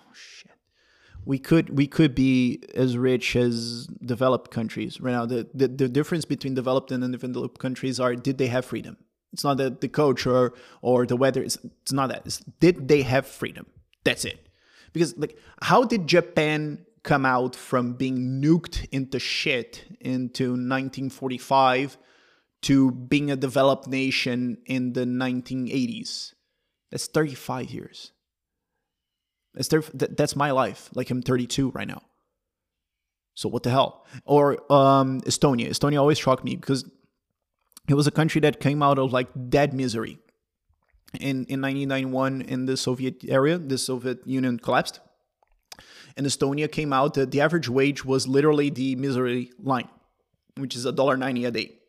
we could we could be as rich as developed countries right now the, the the difference between developed and undeveloped countries are did they have freedom it's not that the culture or the weather. It's, it's not that. It's, did they have freedom? That's it. Because like, how did Japan come out from being nuked into shit into 1945 to being a developed nation in the 1980s? That's 35 years. That's 30, that, that's my life. Like I'm 32 right now. So what the hell? Or um, Estonia. Estonia always shocked me because it was a country that came out of like dead misery. In in 1991, in the Soviet area, the Soviet Union collapsed, and Estonia came out. The, the average wage was literally the misery line, which is a dollar ninety a day.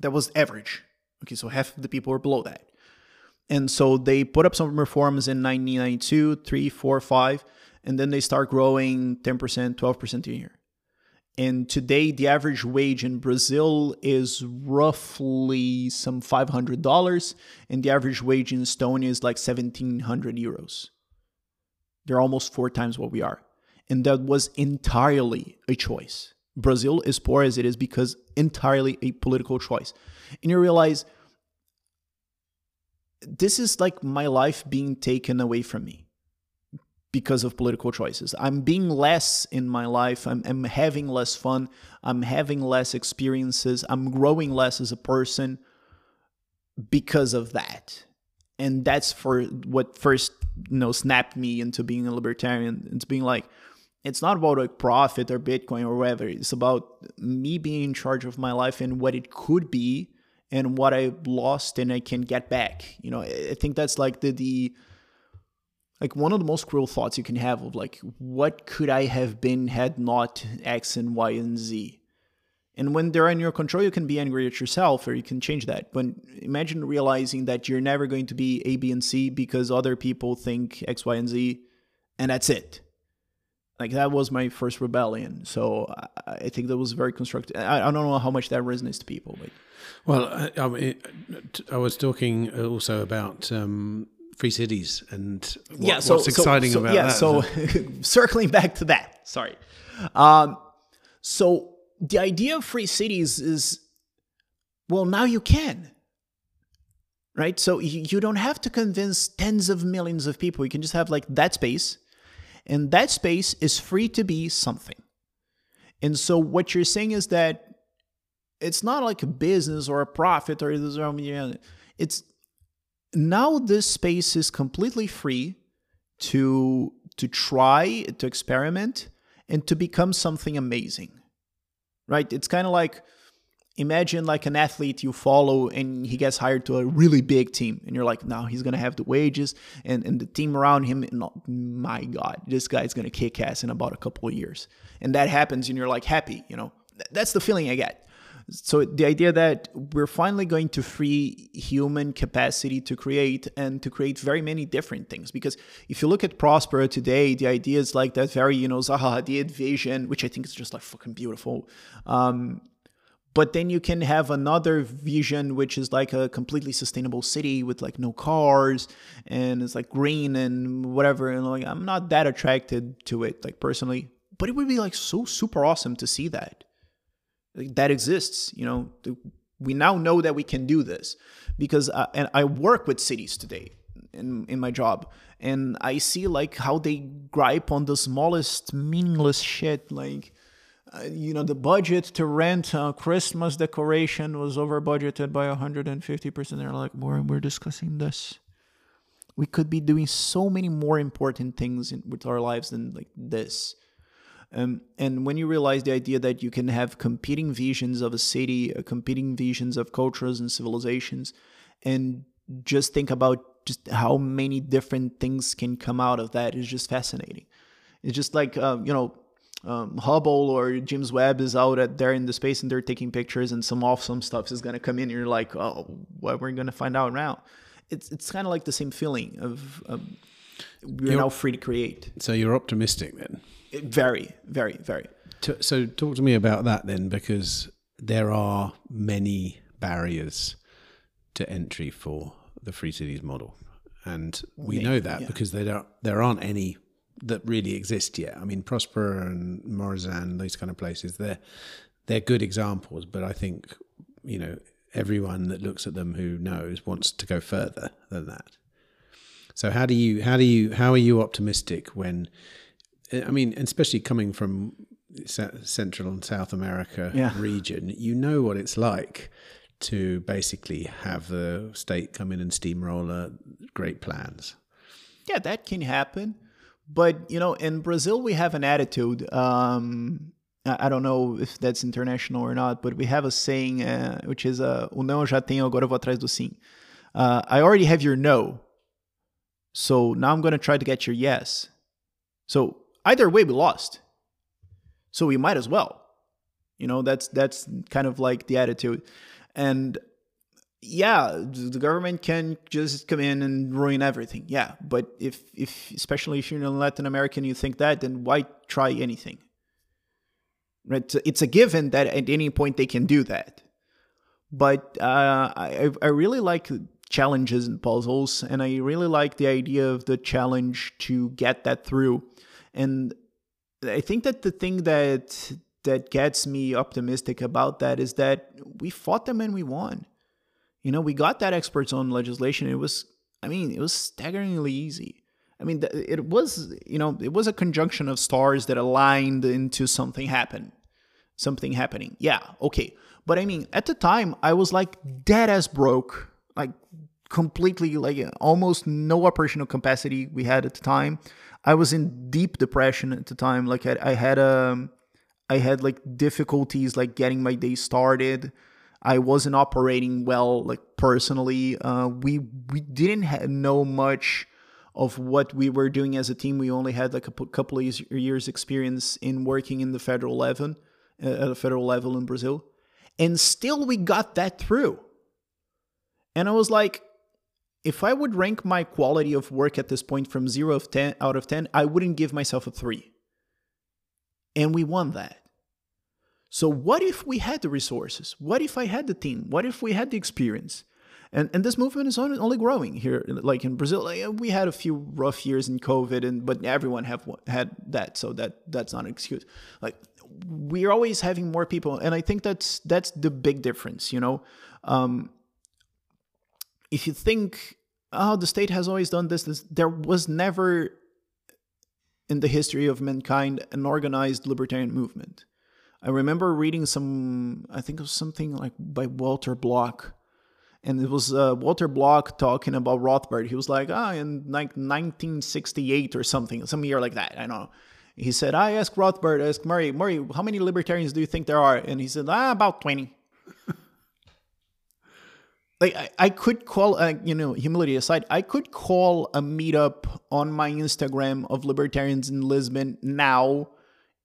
That was average. Okay, so half of the people were below that. And so they put up some reforms in 1992, 3, 4, 5, and then they start growing 10%, 12% a year. And today, the average wage in Brazil is roughly some $500, and the average wage in Estonia is like 1700 euros. They're almost four times what we are. And that was entirely a choice. Brazil is poor as it is because entirely a political choice. And you realize this is like my life being taken away from me because of political choices. I'm being less in my life. I'm, I'm, having less fun. I'm having less experiences. I'm growing less as a person because of that. And that's for what first, you know, snapped me into being a libertarian. It's being like, it's not about like profit or Bitcoin or whatever. It's about me being in charge of my life and what it could be and what I lost and I can get back. You know, I think that's like the the like one of the most cruel thoughts you can have of like what could I have been had not X and Y and Z. And when they're in your control, you can be angry at yourself or you can change that. But imagine realizing that you're never going to be A, B, and C because other people think X, Y, and Z, and that's it. Like that was my first rebellion. So I, think that was very constructive. I, I, don't know how much that resonates to people, but well, I, I, I was talking also about um, free cities and what, yeah, so, what's exciting so, so, about yeah, that? So circling back to that, sorry. Um, so the idea of free cities is, well, now you can. Right? So you, you don't have to convince tens of millions of people. You can just have like that space, and that space is free to be something. And so what you're saying is that it's not like a business or a profit or it's now this space is completely free to to try to experiment and to become something amazing right it's kind of like imagine like an athlete you follow and he gets hired to a really big team and you're like now he's gonna have the wages and, and the team around him and oh, my god this guy's gonna kick ass in about a couple of years and that happens and you're like happy you know that's the feeling i get so the idea that we're finally going to free human capacity to create and to create very many different things. Because if you look at Prospera today, the idea is like that very, you know, Zaha Hadid vision, which I think is just like fucking beautiful. Um, but then you can have another vision which is like a completely sustainable city with like no cars and it's like green and whatever and like i'm not that attracted to it like personally but it would be like so super awesome to see that that exists. You know, we now know that we can do this because uh, and I work with cities today in in my job, and I see like how they gripe on the smallest meaningless shit like. Uh, you know the budget to rent a Christmas decoration was over budgeted by 150 percent. They're like, we're we're discussing this. We could be doing so many more important things in, with our lives than like this. Um, and when you realize the idea that you can have competing visions of a city, uh, competing visions of cultures and civilizations, and just think about just how many different things can come out of that is just fascinating. It's just like uh, you know, um, Hubble or James Webb is out at there in the space and they're taking pictures, and some awesome stuff is gonna come in. And you're like, oh, what we're gonna find out now? It's it's kind of like the same feeling of um, we're you're, now free to create. So you're optimistic then. Very, very, very. So, talk to me about that then, because there are many barriers to entry for the free cities model, and we know that yeah. because there are, there aren't any that really exist yet. I mean, Prospera and Morazan, those kind of places, they're they're good examples, but I think you know everyone that looks at them who knows wants to go further than that. So how do you how do you how are you optimistic when I mean, especially coming from Central and South America yeah. region, you know what it's like to basically have the state come in and steamroller great plans. Yeah, that can happen. But, you know, in Brazil, we have an attitude. Um, I don't know if that's international or not, but we have a saying, uh, which is, uh, o não já tenho, agora vou atrás do sim. Uh, I already have your no. So now I'm going to try to get your yes. So either way we lost so we might as well you know that's that's kind of like the attitude and yeah the government can just come in and ruin everything yeah. But if if especially if you're in latin america and you think that then why try anything? Right it's a given that at any point they can do that. But uh, I, I really like challenges and puzzles and i really like the idea of the challenge to get that through. And I think that the thing that that gets me optimistic about that is that we fought them and we won. You know, we got that expert zone legislation. It was, I mean, it was staggeringly easy. I mean, it was, you know, it was a conjunction of stars that aligned into something happen, something happening. Yeah, okay. But I mean, at the time, I was like dead as broke, like completely, like almost no operational capacity we had at the time. I was in deep depression at the time. Like I, I had um, I had like difficulties like getting my day started. I wasn't operating well, like personally. Uh, we we didn't know much of what we were doing as a team. We only had like a couple of years experience in working in the federal level, uh, at a federal level in Brazil, and still we got that through. And I was like, if I would rank my quality of work at this point from 0 of 10 out of 10, I wouldn't give myself a 3. And we won that. So what if we had the resources? What if I had the team? What if we had the experience? and and this movement is only growing here like in brazil we had a few rough years in covid and but everyone have had that so that that's not an excuse like we're always having more people and i think that's that's the big difference you know um if you think oh the state has always done this, this there was never in the history of mankind an organized libertarian movement i remember reading some i think it was something like by walter block and it was uh, Walter Block talking about Rothbard. He was like, ah, in like 1968 or something, some year like that. I don't know. He said, I asked Rothbard, I asked Murray, Murray, how many libertarians do you think there are? And he said, ah, about 20. like I, I, could call, uh, you know, humility aside, I could call a meetup on my Instagram of libertarians in Lisbon now,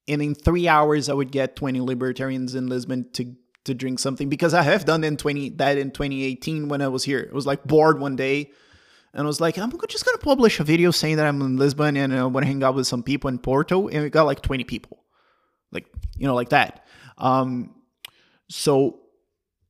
and in three hours I would get 20 libertarians in Lisbon to to drink something because I have done in 20 that in 2018 when I was here. It was like bored one day and I was like, I'm just gonna publish a video saying that I'm in Lisbon and I want to hang out with some people in Porto, and we got like 20 people, like you know, like that. Um, so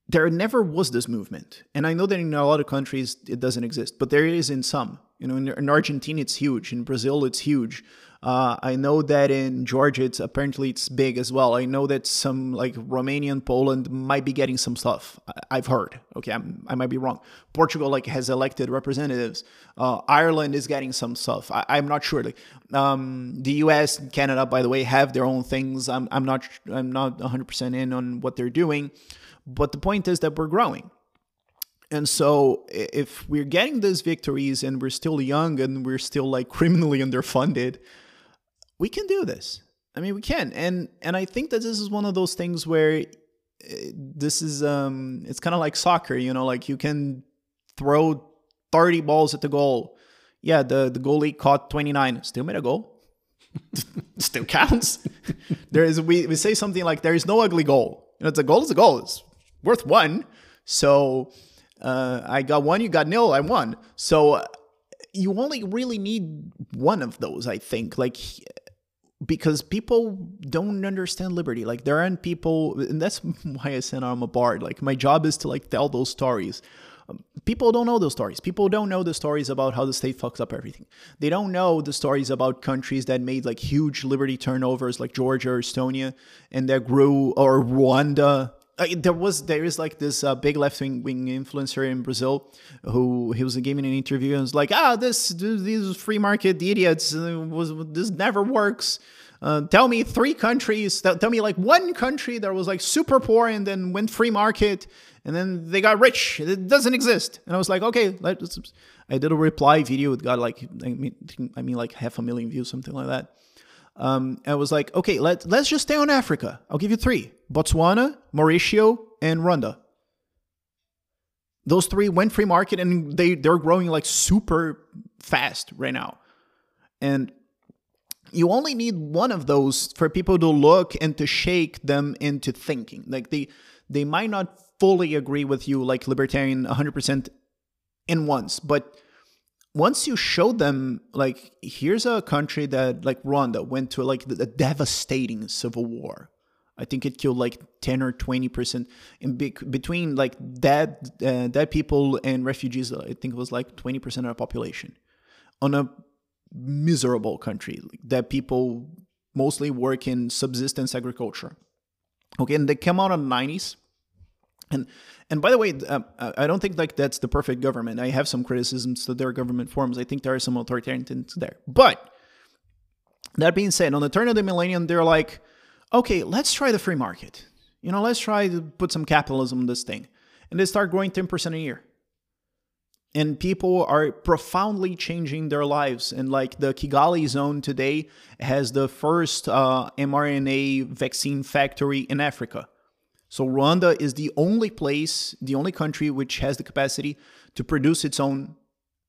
there never was this movement, and I know that in a lot of countries it doesn't exist, but there is in some. You know, in, in Argentina it's huge, in Brazil it's huge. Uh, I know that in Georgia, it's apparently it's big as well. I know that some like Romanian Poland might be getting some stuff. I- have heard. Okay, I'm, i might be wrong. Portugal like has elected representatives. Uh, Ireland is getting some stuff. I- am not sure. Like, um, the U.S. and Canada, by the way, have their own things. I'm I'm not I'm not 100 percent in on what they're doing, but the point is that we're growing. And so if we're getting these victories and we're still young and we're still like criminally underfunded, we can do this. I mean, we can, and and I think that this is one of those things where eh, this is um, it's kind of like soccer, you know, like you can throw thirty balls at the goal. Yeah, the the goalie caught twenty nine, still made a goal. still counts. there is we, we say something like there is no ugly goal. You know, it's a goal is a goal. It's worth one. So uh, I got one, you got nil, I won. So you only really need one of those, I think. Like because people don't understand liberty. Like there aren't people, and that's why I said I'm a bard. Like my job is to like tell those stories. Um, people don't know those stories. People don't know the stories about how the state fucks up everything. They don't know the stories about countries that made like huge liberty turnovers, like Georgia or Estonia, and that grew, or Rwanda, there was there is like this uh, big left wing influencer in Brazil who he was giving an interview and was like, ah, this these free market idiots uh, was this never works. Uh, tell me three countries. Tell me like one country that was like super poor and then went free market and then they got rich. It doesn't exist. And I was like, okay. I did a reply video. It got like I mean, I mean like half a million views, something like that. Um, I was like, okay, let, let's just stay on Africa. I'll give you three Botswana, Mauricio, and Rwanda. Those three went free market and they, they're growing like super fast right now. And you only need one of those for people to look and to shake them into thinking. Like they they might not fully agree with you like libertarian 100% in once, but once you show them like here's a country that like Rwanda went to like a devastating civil war. I think it killed like 10 or 20 percent in be- between like dead uh, dead people and refugees. I think it was like 20 percent of the population on a miserable country that people mostly work in subsistence agriculture. Okay, and they came out in the 90s and and by the way, uh, I don't think like that's the perfect government. I have some criticisms to their government forms. I think there are some authoritarian things there. But that being said, on the turn of the millennium, they're like, okay, let's try the free market. You know, let's try to put some capitalism in this thing. And they start growing 10% a year. And people are profoundly changing their lives. And like the Kigali zone today has the first uh, mRNA vaccine factory in Africa. So Rwanda is the only place, the only country which has the capacity to produce its own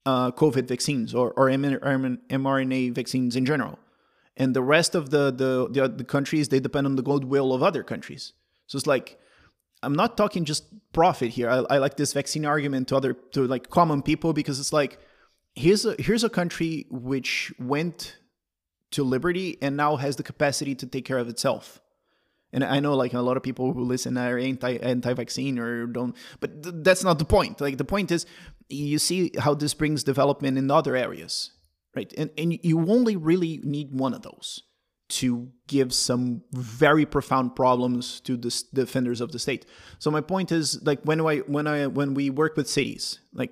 uh, COVID vaccines or, or mRNA vaccines in general. And the rest of the, the, the, the countries, they depend on the goodwill of other countries. So it's like, I'm not talking just profit here. I, I like this vaccine argument to other, to like common people because it's like, here's a, here's a country which went to liberty and now has the capacity to take care of itself And I know like a lot of people who listen are anti anti-vaccine or don't, but th- that's not the point. Like the point is, you see how this brings development in other areas, right? And and you only really need one of those to give some very profound problems to the defenders of the state. So my point is like when I when I when we work with cities, like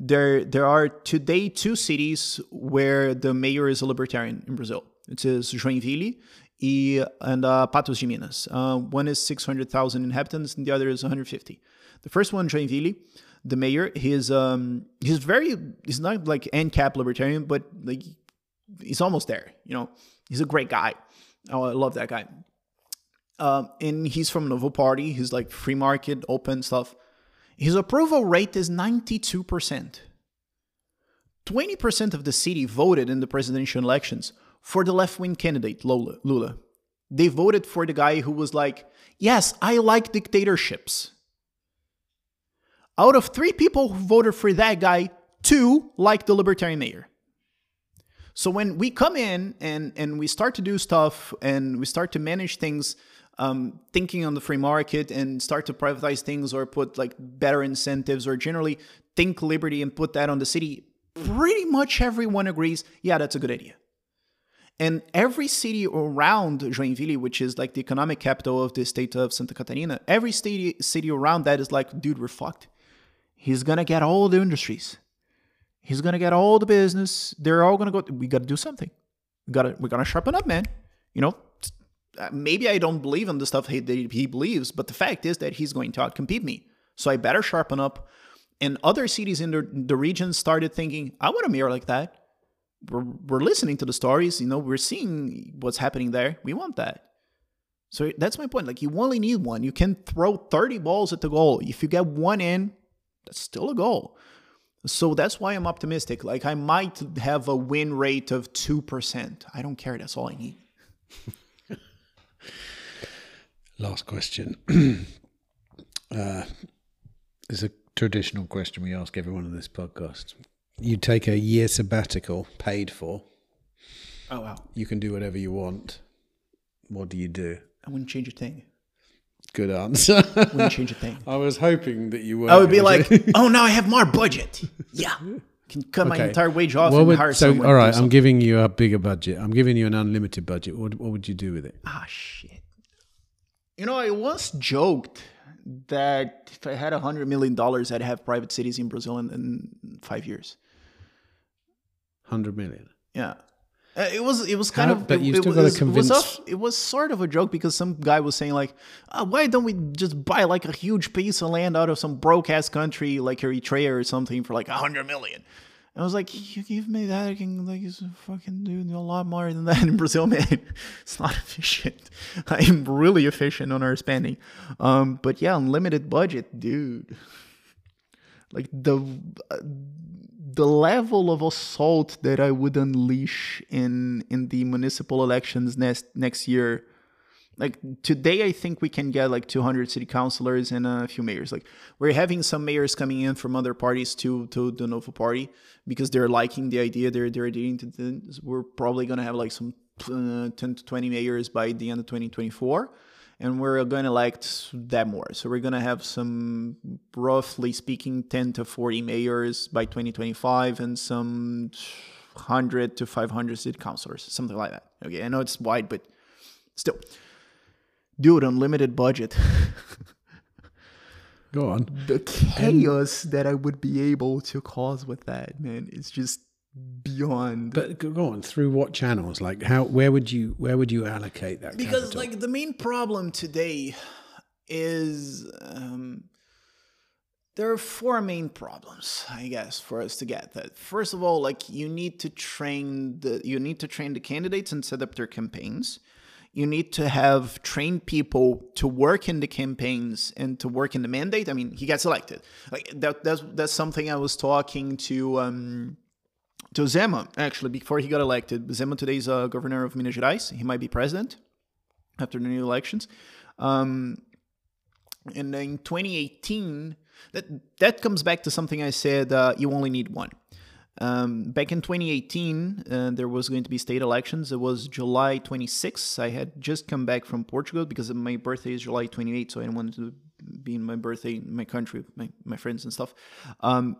there there are today two cities where the mayor is a libertarian in Brazil. It is Joinville and uh, Patos de Minas. Uh, one is 600,000 inhabitants and the other is 150. The first one, Joinville, the mayor, he's um he's very he's not like ANCAP libertarian, but like he's almost there. You know, he's a great guy. Oh, I love that guy. Um, and he's from Novo Party. He's like free market, open stuff. His approval rate is 92%. 20% of the city voted in the presidential elections for the left wing candidate, Lula. They voted for the guy who was like, Yes, I like dictatorships. Out of three people who voted for that guy, two like the libertarian mayor. So when we come in and, and we start to do stuff and we start to manage things, um, thinking on the free market and start to privatize things or put like better incentives or generally think liberty and put that on the city, pretty much everyone agrees, yeah, that's a good idea. And every city around Joinville, which is like the economic capital of the state of Santa Catarina, every city, city around that is like, dude, we're fucked. He's gonna get all the industries. He's gonna get all the business. They're all gonna go. We gotta do something. We gotta. We're gonna sharpen up, man. You know, uh, maybe I don't believe in the stuff he, that he believes, but the fact is that he's going to outcompete me. So I better sharpen up. And other cities in the, the region started thinking, I want a mayor like that we're, we're listening to the stories, you know, we're seeing what's happening there. We want that. So that's my point. Like, you only need one. You can throw 30 balls at the goal. If you get one in, that's still a goal. So that's why I'm optimistic. Like, I might have a win rate of 2%. I don't care. That's all I need. Last question. uh, it's a traditional question we ask everyone on this podcast you take a year sabbatical paid for. Oh wow! You can do whatever you want. What do you do? I wouldn't change a thing. Good answer. wouldn't change a thing. I was hoping that you would. I would be like, oh, now I have more budget. Yeah, can cut okay. my entire wage off what and would, hire so, someone. All right, I'm giving you a bigger budget. I'm giving you an unlimited budget. What, what would you do with it? Ah, shit. You know, I once joked that if I had a hundred million dollars, I'd have private cities in Brazil in, in five years. Hundred million. Yeah. Uh, it was it was kind How, of but you still got to convince. It was, it was sort of a joke because some guy was saying like, oh, why don't we just buy like a huge piece of land out of some broke ass country like Eritrea or something for like a hundred million? I was like, you give me that, I can like fucking do a lot more than that in Brazil, man. It's not efficient. I'm really efficient on our spending, um, but yeah, unlimited budget, dude. Like the. Uh, the level of assault that I would unleash in in the municipal elections next next year. Like today, I think we can get like 200 city councilors and a few mayors. Like we're having some mayors coming in from other parties to to the Novo Party because they're liking the idea. They're they're adhering to this. We're probably gonna have like some uh, 10 to 20 mayors by the end of 2024 and we're going to elect that more. So we're going to have some, roughly speaking, 10 to 40 mayors by 2025 and some 100 to 500 city councilors, something like that. Okay, I know it's wide, but still. Dude, unlimited budget. Go on. The chaos and... that I would be able to cause with that, man, it's just beyond but go on through what channels? Like how where would you where would you allocate that because capital? like the main problem today is um there are four main problems i guess for us to get that. First of all like you need to train the you need to train the candidates and set up their campaigns. You need to have trained people to work in the campaigns and to work in the mandate. I mean he gets elected. Like that that's that's something i was talking to um to Zema, actually, before he got elected. Zema today is uh, governor of Minas Gerais. He might be president after the new elections. Um, and in 2018, that that comes back to something I said. Uh, you only need one. Um, back in 2018, uh, there was going to be state elections. It was July 26th. I had just come back from Portugal because my birthday is July 28th, so I didn't want to be in my birthday in my country my, my friends and stuff. Um,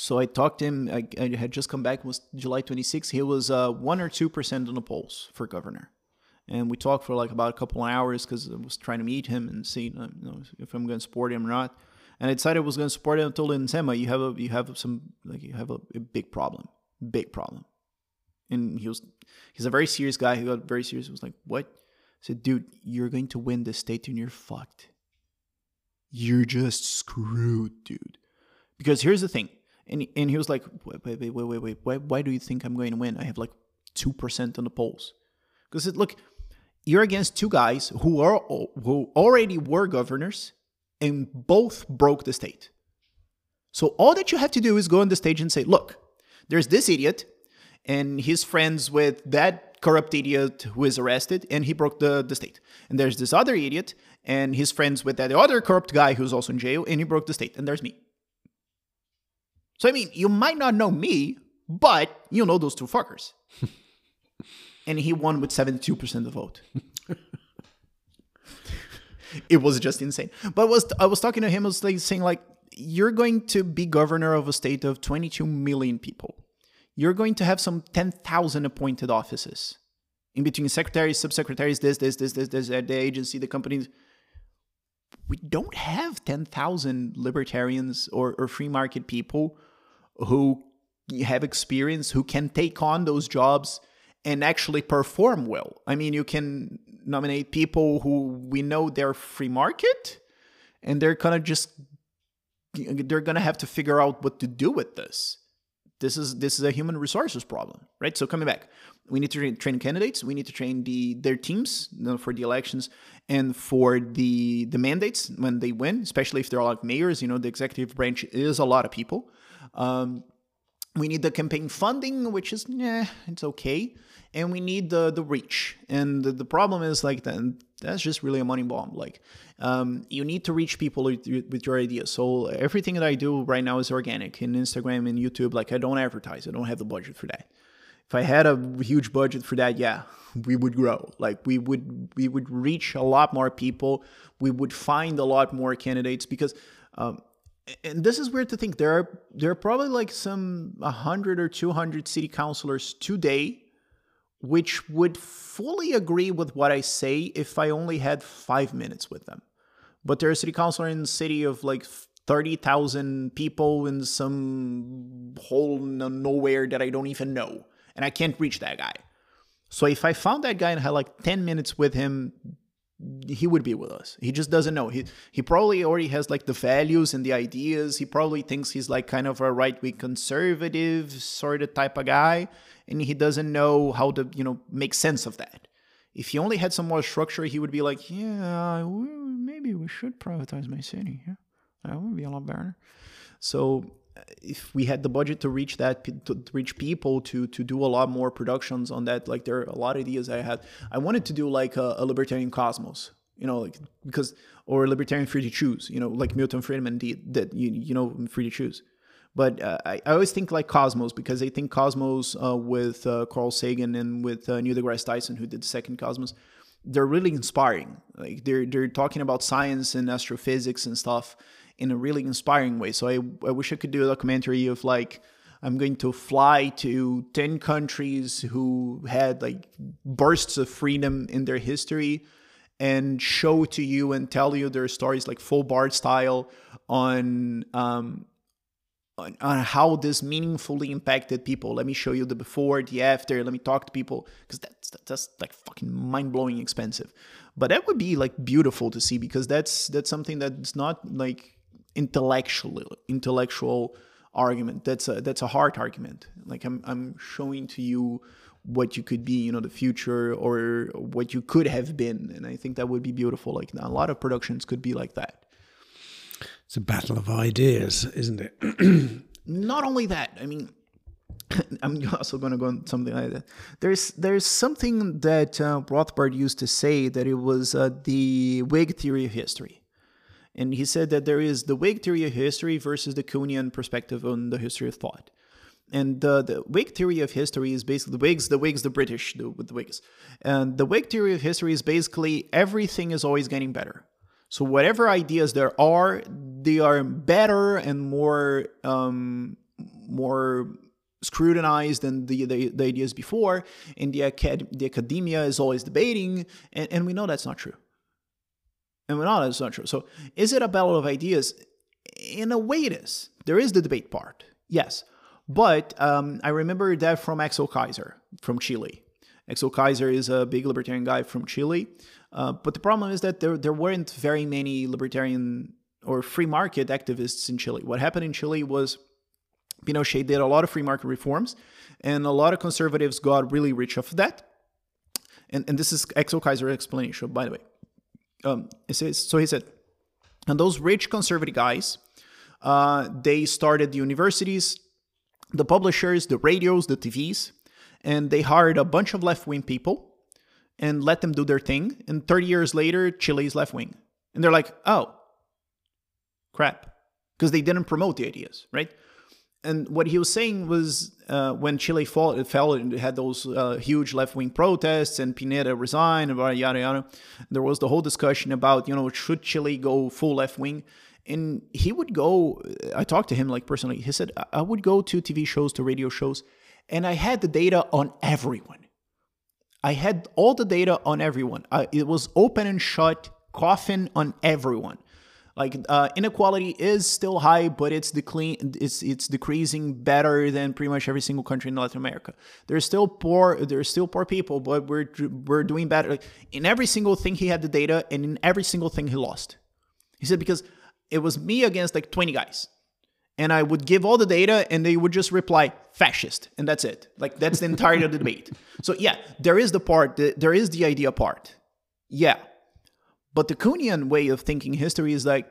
so I talked to him. I, I, had just come back. It was July 26th. He was uh, one or two percent on the polls for governor, and we talked for like about a couple of hours because I was trying to meet him and see you know, if I'm going to support him or not and I decided I was going to support it until in Zema, you have a you have some like you have a, a, big problem, big problem. And he was he's a very serious guy. He got very serious. He was like, "What?" I said, "Dude, you're going to win the state, and you're fucked. You're just screwed, dude." Because here's the thing, and and he was like, "Wait, wait, wait, wait, wait. Why why do you think I'm going to win? I have like two percent on the polls." Because look, you're against two guys who are who already were governors and both broke the state. So all that you have to do is go on the stage and say, look, there's this idiot, and he's friends with that corrupt idiot who is arrested, and he broke the, the state. And there's this other idiot, and he's friends with that other corrupt guy who's also in jail, and he broke the state. And there's me. So, I mean, you might not know me, but you know those two fuckers. and he won with 72% of the vote. it was just insane. But was I was talking to him, I was like saying like you're going to be governor of a state of 22 million people. You're going to have some 10,000 appointed offices in between secretaries, subsecretaries, this, this, this, this, this, the agency, the companies. We don't have 10,000 libertarians or, or free market people who have experience, who can take on those jobs and actually perform well. I mean, you can nominate people who we know they're free market and they're kind of just they're going to have to figure out what to do with this. This is this is a human resources problem, right? So coming back, we need to train, candidates. We need to train the their teams for the elections and for the the mandates when they win, especially if they're like mayors. You know, the executive branch is a lot of people. Um, we need the campaign funding, which is yeah, it's okay and we need the the reach. And the, the problem is like that that's just really a money bomb. Like um, you need to reach people with, with your ideas. So everything that I do right now is organic in Instagram and YouTube. Like I don't advertise. I don't have the budget for that. If I had a huge budget for that, yeah, we would grow. Like we would we would reach a lot more people. We would find a lot more candidates because. Um, and this is weird to think there are there are probably like some 100 or 200 city councilors today which would fully agree with what I say if I only had five minutes with them. But they're a city councilor in a city of like 30,000 people in some hole nowhere that I don't even know. And I can't reach that guy. So if I found that guy and had like 10 minutes with him, he would be with us. He just doesn't know. He he probably already has like the values and the ideas. He probably thinks he's like kind of a right wing conservative sort of type of guy and he doesn't know how to you know make sense of that if he only had some more structure he would be like yeah maybe we should privatize my city yeah that would be a lot better so if we had the budget to reach that to reach people to to do a lot more productions on that like there are a lot of ideas i had. I wanted to do like a, a libertarian cosmos you know like because or libertarian free to choose you know like milton friedman did that you, you know free to choose. But uh, I, I, always think like Cosmos because I think Cosmos uh, with uh, Carl Sagan and with uh, Neil deGrasse Tyson, who did the second Cosmos, they're really inspiring. Like they're they're talking about science and astrophysics and stuff in a really inspiring way. So I I wish I could do a documentary of like. I'm going to fly to 10 countries who had like bursts of freedom in their history and show to you and tell you their stories like full Bart style on um, on, on how this meaningfully impacted people. Let me show you the before, the after. Let me talk to people because that's that's like fucking mind blowing expensive. But that would be like beautiful to see because that's that's something that's not like intellectual intellectual argument. That's a that's a hard argument. Like I'm I'm showing to you what you could be, you know, the future or what you could have been, and I think that would be beautiful. Like a lot of productions could be like that. It's a battle of ideas, isn't it? Not only that, I mean, I'm also going to go on something like that. There's there's something that uh, Rothbard used to say that it was uh, the Whig theory of history, and he said that there is the Whig theory of history versus the Kuhnian perspective on the history of thought. And the, the Whig theory of history is basically the Whigs, the Whigs, the British, the, with the Whigs. And the Whig theory of history is basically everything is always getting better. So whatever ideas there are, they are better and more um, more scrutinized than the, the, the ideas before. And the, acad- the academia is always debating, and, and we know that's not true. And know that's not true. So is it a battle of ideas? In a way, it is. There is the debate part, yes. But um, I remember that from Axel Kaiser from Chile. Axel Kaiser is a big libertarian guy from Chile. Uh, but the problem is that there, there weren't very many libertarian or free market activists in Chile. What happened in Chile was Pinochet did a lot of free market reforms, and a lot of conservatives got really rich off of that. And, and this is Axel Kaiser's explanation, by the way. Um, says, so he said, and those rich conservative guys, uh, they started the universities, the publishers, the radios, the TVs, and they hired a bunch of left wing people and let them do their thing. And 30 years later, Chile is left wing. And they're like, oh, crap. Because they didn't promote the ideas, right? And what he was saying was uh, when Chile fall, it fell and had those uh, huge left wing protests and Pinera resigned and yada yada. There was the whole discussion about, you know, should Chile go full left wing? And he would go, I talked to him like personally. He said, I would go to TV shows, to radio shows, and I had the data on everyone. I had all the data on everyone. Uh, it was open and shut, coffin on everyone. Like uh, inequality is still high, but it's decline, it's it's decreasing better than pretty much every single country in Latin America. There's still poor, there's still poor people, but we're we're doing better. Like, in every single thing, he had the data, and in every single thing, he lost. He said because it was me against like 20 guys and I would give all the data and they would just reply fascist and that's it. Like that's the entirety of the debate. So yeah, there is the part, there is the idea part. Yeah. But the Kuhnian way of thinking history is like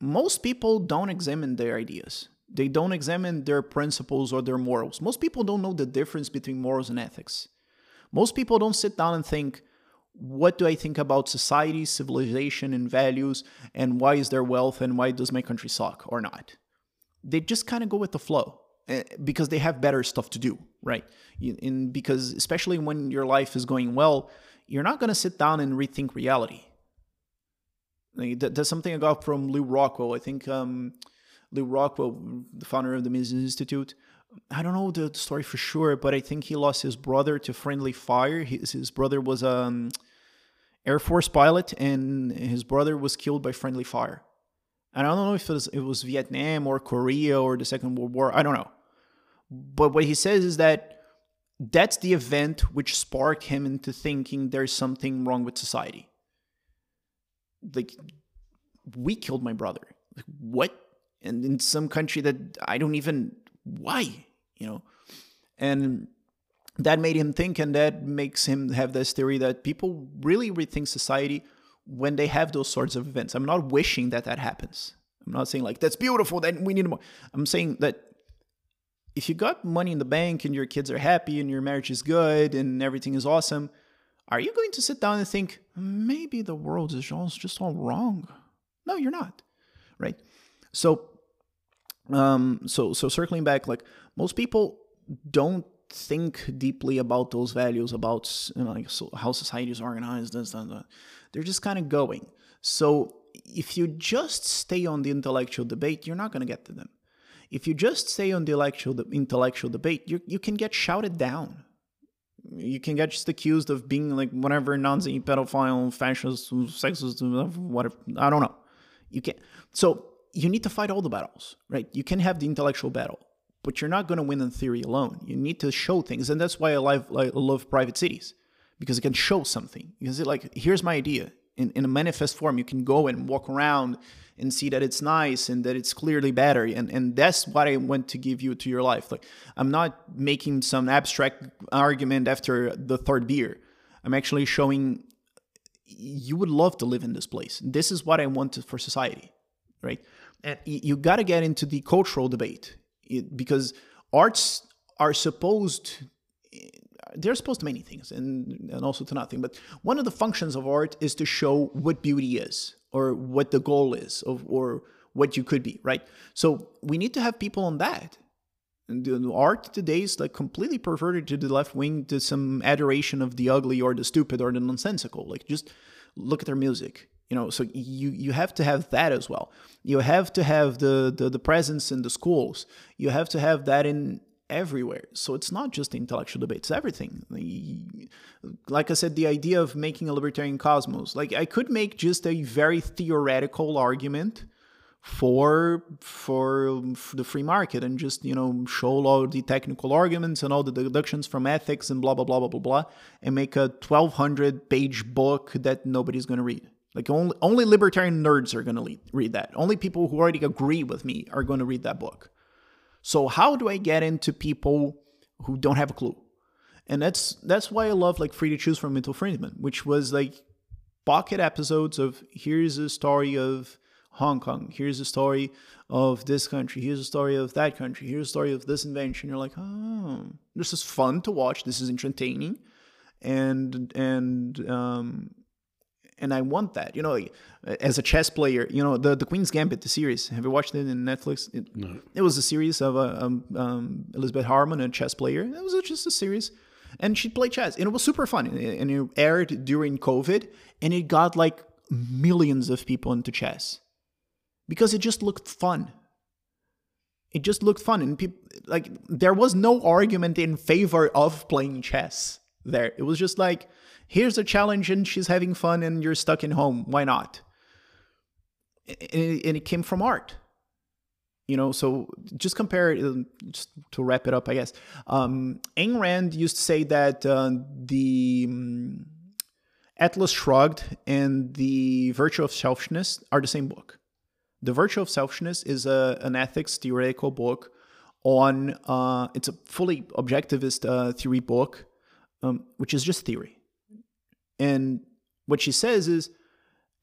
most people don't examine their ideas. They don't examine their principles or their morals. Most people don't know the difference between morals and ethics. Most people don't sit down and think, what do I think about society, civilization, and values, and why is there wealth, and why does my country suck or not? they just kind of go with the flow eh, because they have better stuff to do, right? In because especially when your life is going well, you're not going to sit down and rethink reality. That's something I got from Lew Rockwell. I think um, Lew Rockwell, the founder of the Mises Institute. I don't know the story for sure, but I think he lost his brother to friendly fire. His, his brother was an um, Air Force pilot, and his brother was killed by friendly fire. And I don't know if it was, it was Vietnam or Korea or the Second World War. I don't know. But what he says is that that's the event which sparked him into thinking there's something wrong with society. Like, we killed my brother. Like, what? And in some country that I don't even, why? You know? And that made him think, and that makes him have this theory that people really rethink society when they have those sorts of events. I'm not wishing that that happens. I'm not saying like that's beautiful, then we need more. I'm saying that if you got money in the bank and your kids are happy and your marriage is good and everything is awesome, are you going to sit down and think maybe the world is just all wrong? No, you're not, right? So, um, so so circling back, like most people don't think deeply about those values, about you know, like so how society is organized, this, that, that. They're just kind of going. So if you just stay on the intellectual debate, you're not going to get to them. If you just stay on the intellectual, the intellectual debate, you, you can get shouted down. You can get just accused of being like whatever Nazi, pedophile, fascist, sexist, whatever. I don't know. You can. So you need to fight all the battles, right? You can have the intellectual battle, but you're not going to win in theory alone. You need to show things, and that's why I love, love private cities because it can show something. Because it like, here's my idea. In, in a manifest form, you can go and walk around and see that it's nice and that it's clearly better. And, and that's what I want to give you to your life. Like, I'm not making some abstract argument after the third beer. I'm actually showing you would love to live in this place. This is what I want for society, right? And you got to get into the cultural debate because arts are supposed they're supposed to many things and, and also to nothing. But one of the functions of art is to show what beauty is or what the goal is of, or what you could be, right? So we need to have people on that. And the art today is like completely perverted to the left wing to some adoration of the ugly or the stupid or the nonsensical. Like just look at their music. You know, so you you have to have that as well. You have to have the the, the presence in the schools. You have to have that in everywhere. So it's not just intellectual debates, everything. Like I said, the idea of making a libertarian cosmos, like I could make just a very theoretical argument for for the free market and just you know show all the technical arguments and all the deductions from ethics and blah blah blah blah blah blah and make a 1200 page book that nobody's going to read like only only libertarian nerds are going to read that only people who already agree with me are going to read that book so how do i get into people who don't have a clue and that's that's why i love like free to choose from Milton Friedman which was like pocket episodes of here's a story of Hong Kong. Here's a story of this country. Here's a story of that country. Here's a story of this invention. You're like, oh, this is fun to watch. This is entertaining, and and um, and I want that. You know, as a chess player, you know the the Queen's Gambit, the series. Have you watched it in Netflix? It, no. It was a series of uh, um, um, Elizabeth Harmon, a chess player. It was just a series, and she played chess, and it was super fun. And it aired during COVID, and it got like millions of people into chess because it just looked fun. It just looked fun, and people like there was no argument in favor of playing chess there. It was just like, here's a challenge, and she's having fun, and you're stuck in home. Why not? And it came from art, you know. So just compare, just to wrap it up, I guess. Um, Ayn Rand used to say that uh, the um, Atlas Shrugged and the Virtue of Selfishness are the same book. The Virtue of Selfishness is a, an ethics theoretical book on, uh, it's a fully objectivist uh, theory book, um, which is just theory. And what she says is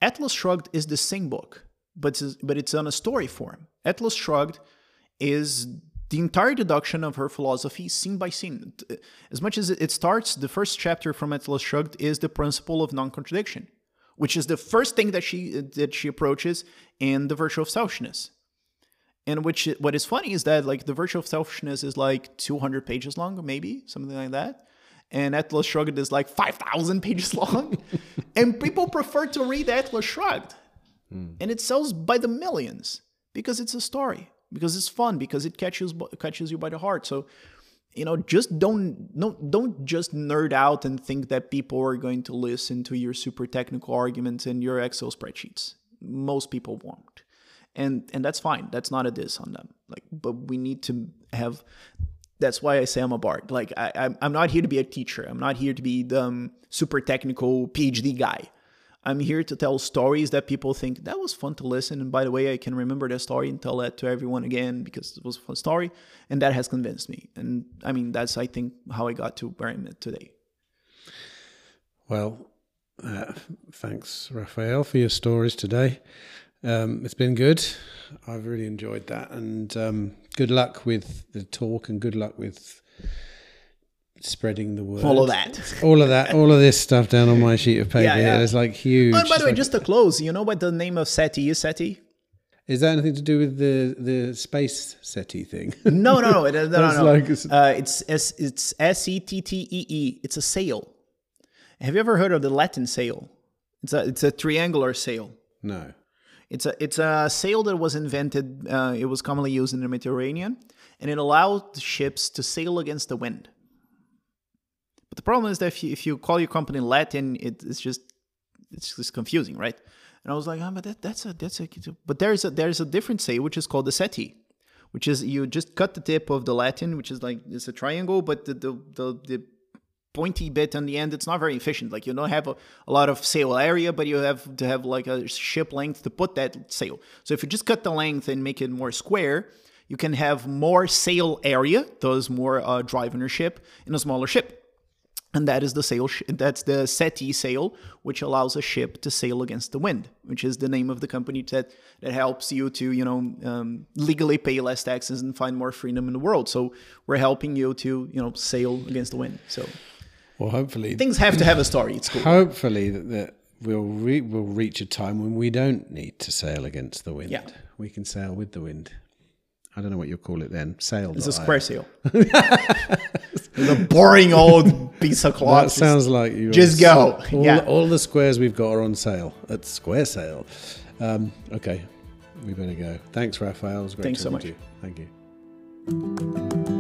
Atlas Shrugged is the same book, but it's, but it's on a story form. Atlas Shrugged is the entire deduction of her philosophy, scene by scene. As much as it starts, the first chapter from Atlas Shrugged is the principle of non contradiction which is the first thing that she that she approaches in the virtue of selfishness. And which what is funny is that like the virtue of selfishness is like 200 pages long, maybe something like that, and Atlas Shrugged is like 5,000 pages long, and people prefer to read Atlas Shrugged, mm. and it sells by the millions because it's a story, because it's fun, because it catches catches you by the heart. So you know just don't no, don't just nerd out and think that people are going to listen to your super technical arguments and your excel spreadsheets. Most people won't. And and that's fine. That's not a diss on them. Like but we need to have that's why i say i'm a bard like I, i'm not here to be a teacher i'm not here to be the um, super technical phd guy I'm here to tell stories that people think that was fun to listen. And by the way, I can remember that story and tell that to everyone again because it was a fun story. And that has convinced me. And I mean, that's, I think, how I got to where I'm at today. Well, uh, thanks, Raphael, for your stories today. Um, it's been good. I've really enjoyed that. And um, good luck with the talk and good luck with spreading the word. All of that. all of that. All of this stuff down on my sheet of paper yeah, yeah. It's like huge. Oh, by the way, like, just to close, you know what the name of Settee is, Settee? Is that anything to do with the the space SETI thing? no, no, no, no, no, no. Like, uh, it's S it's S E T T E E. It's a sail. Have you ever heard of the Latin sail? It's a it's a triangular sail. No. It's a it's a sail that was invented. Uh, it was commonly used in the Mediterranean, and it allowed ships to sail against the wind. But the problem is that if you, if you call your company Latin, it, it's just it's just confusing, right? And I was like, oh, but that, that's a that's a but there's a there's a different say which is called the settee, which is you just cut the tip of the Latin, which is like it's a triangle, but the the the, the pointy bit on the end it's not very efficient. Like you don't have a, a, lot of sail area but you have to have like a ship length to put that sail. So if you just cut the length and make it more square you can have more sail area thus more uh, drive on your ship in a smaller ship. And that is the sail sh- that's the settee sail which allows a ship to sail against the wind which is the name of the company that that helps you to you know um, legally pay less taxes and find more freedom in the world. So we're helping you to you know sail against the wind. So well hopefully things have to have a story it's cool hopefully that, that we'll re- we'll reach a time when we don't need to sail against the wind yeah. we can sail with the wind I don't know what you'll call it then. Sail. It's a square sail. it's a boring old piece of cloth. That sounds like you. Just go. All, yeah. all the squares we've got are on sale at Square Sale. Um, okay, we better go. Thanks, Raphael. It was great Thanks so much. you. Thank you.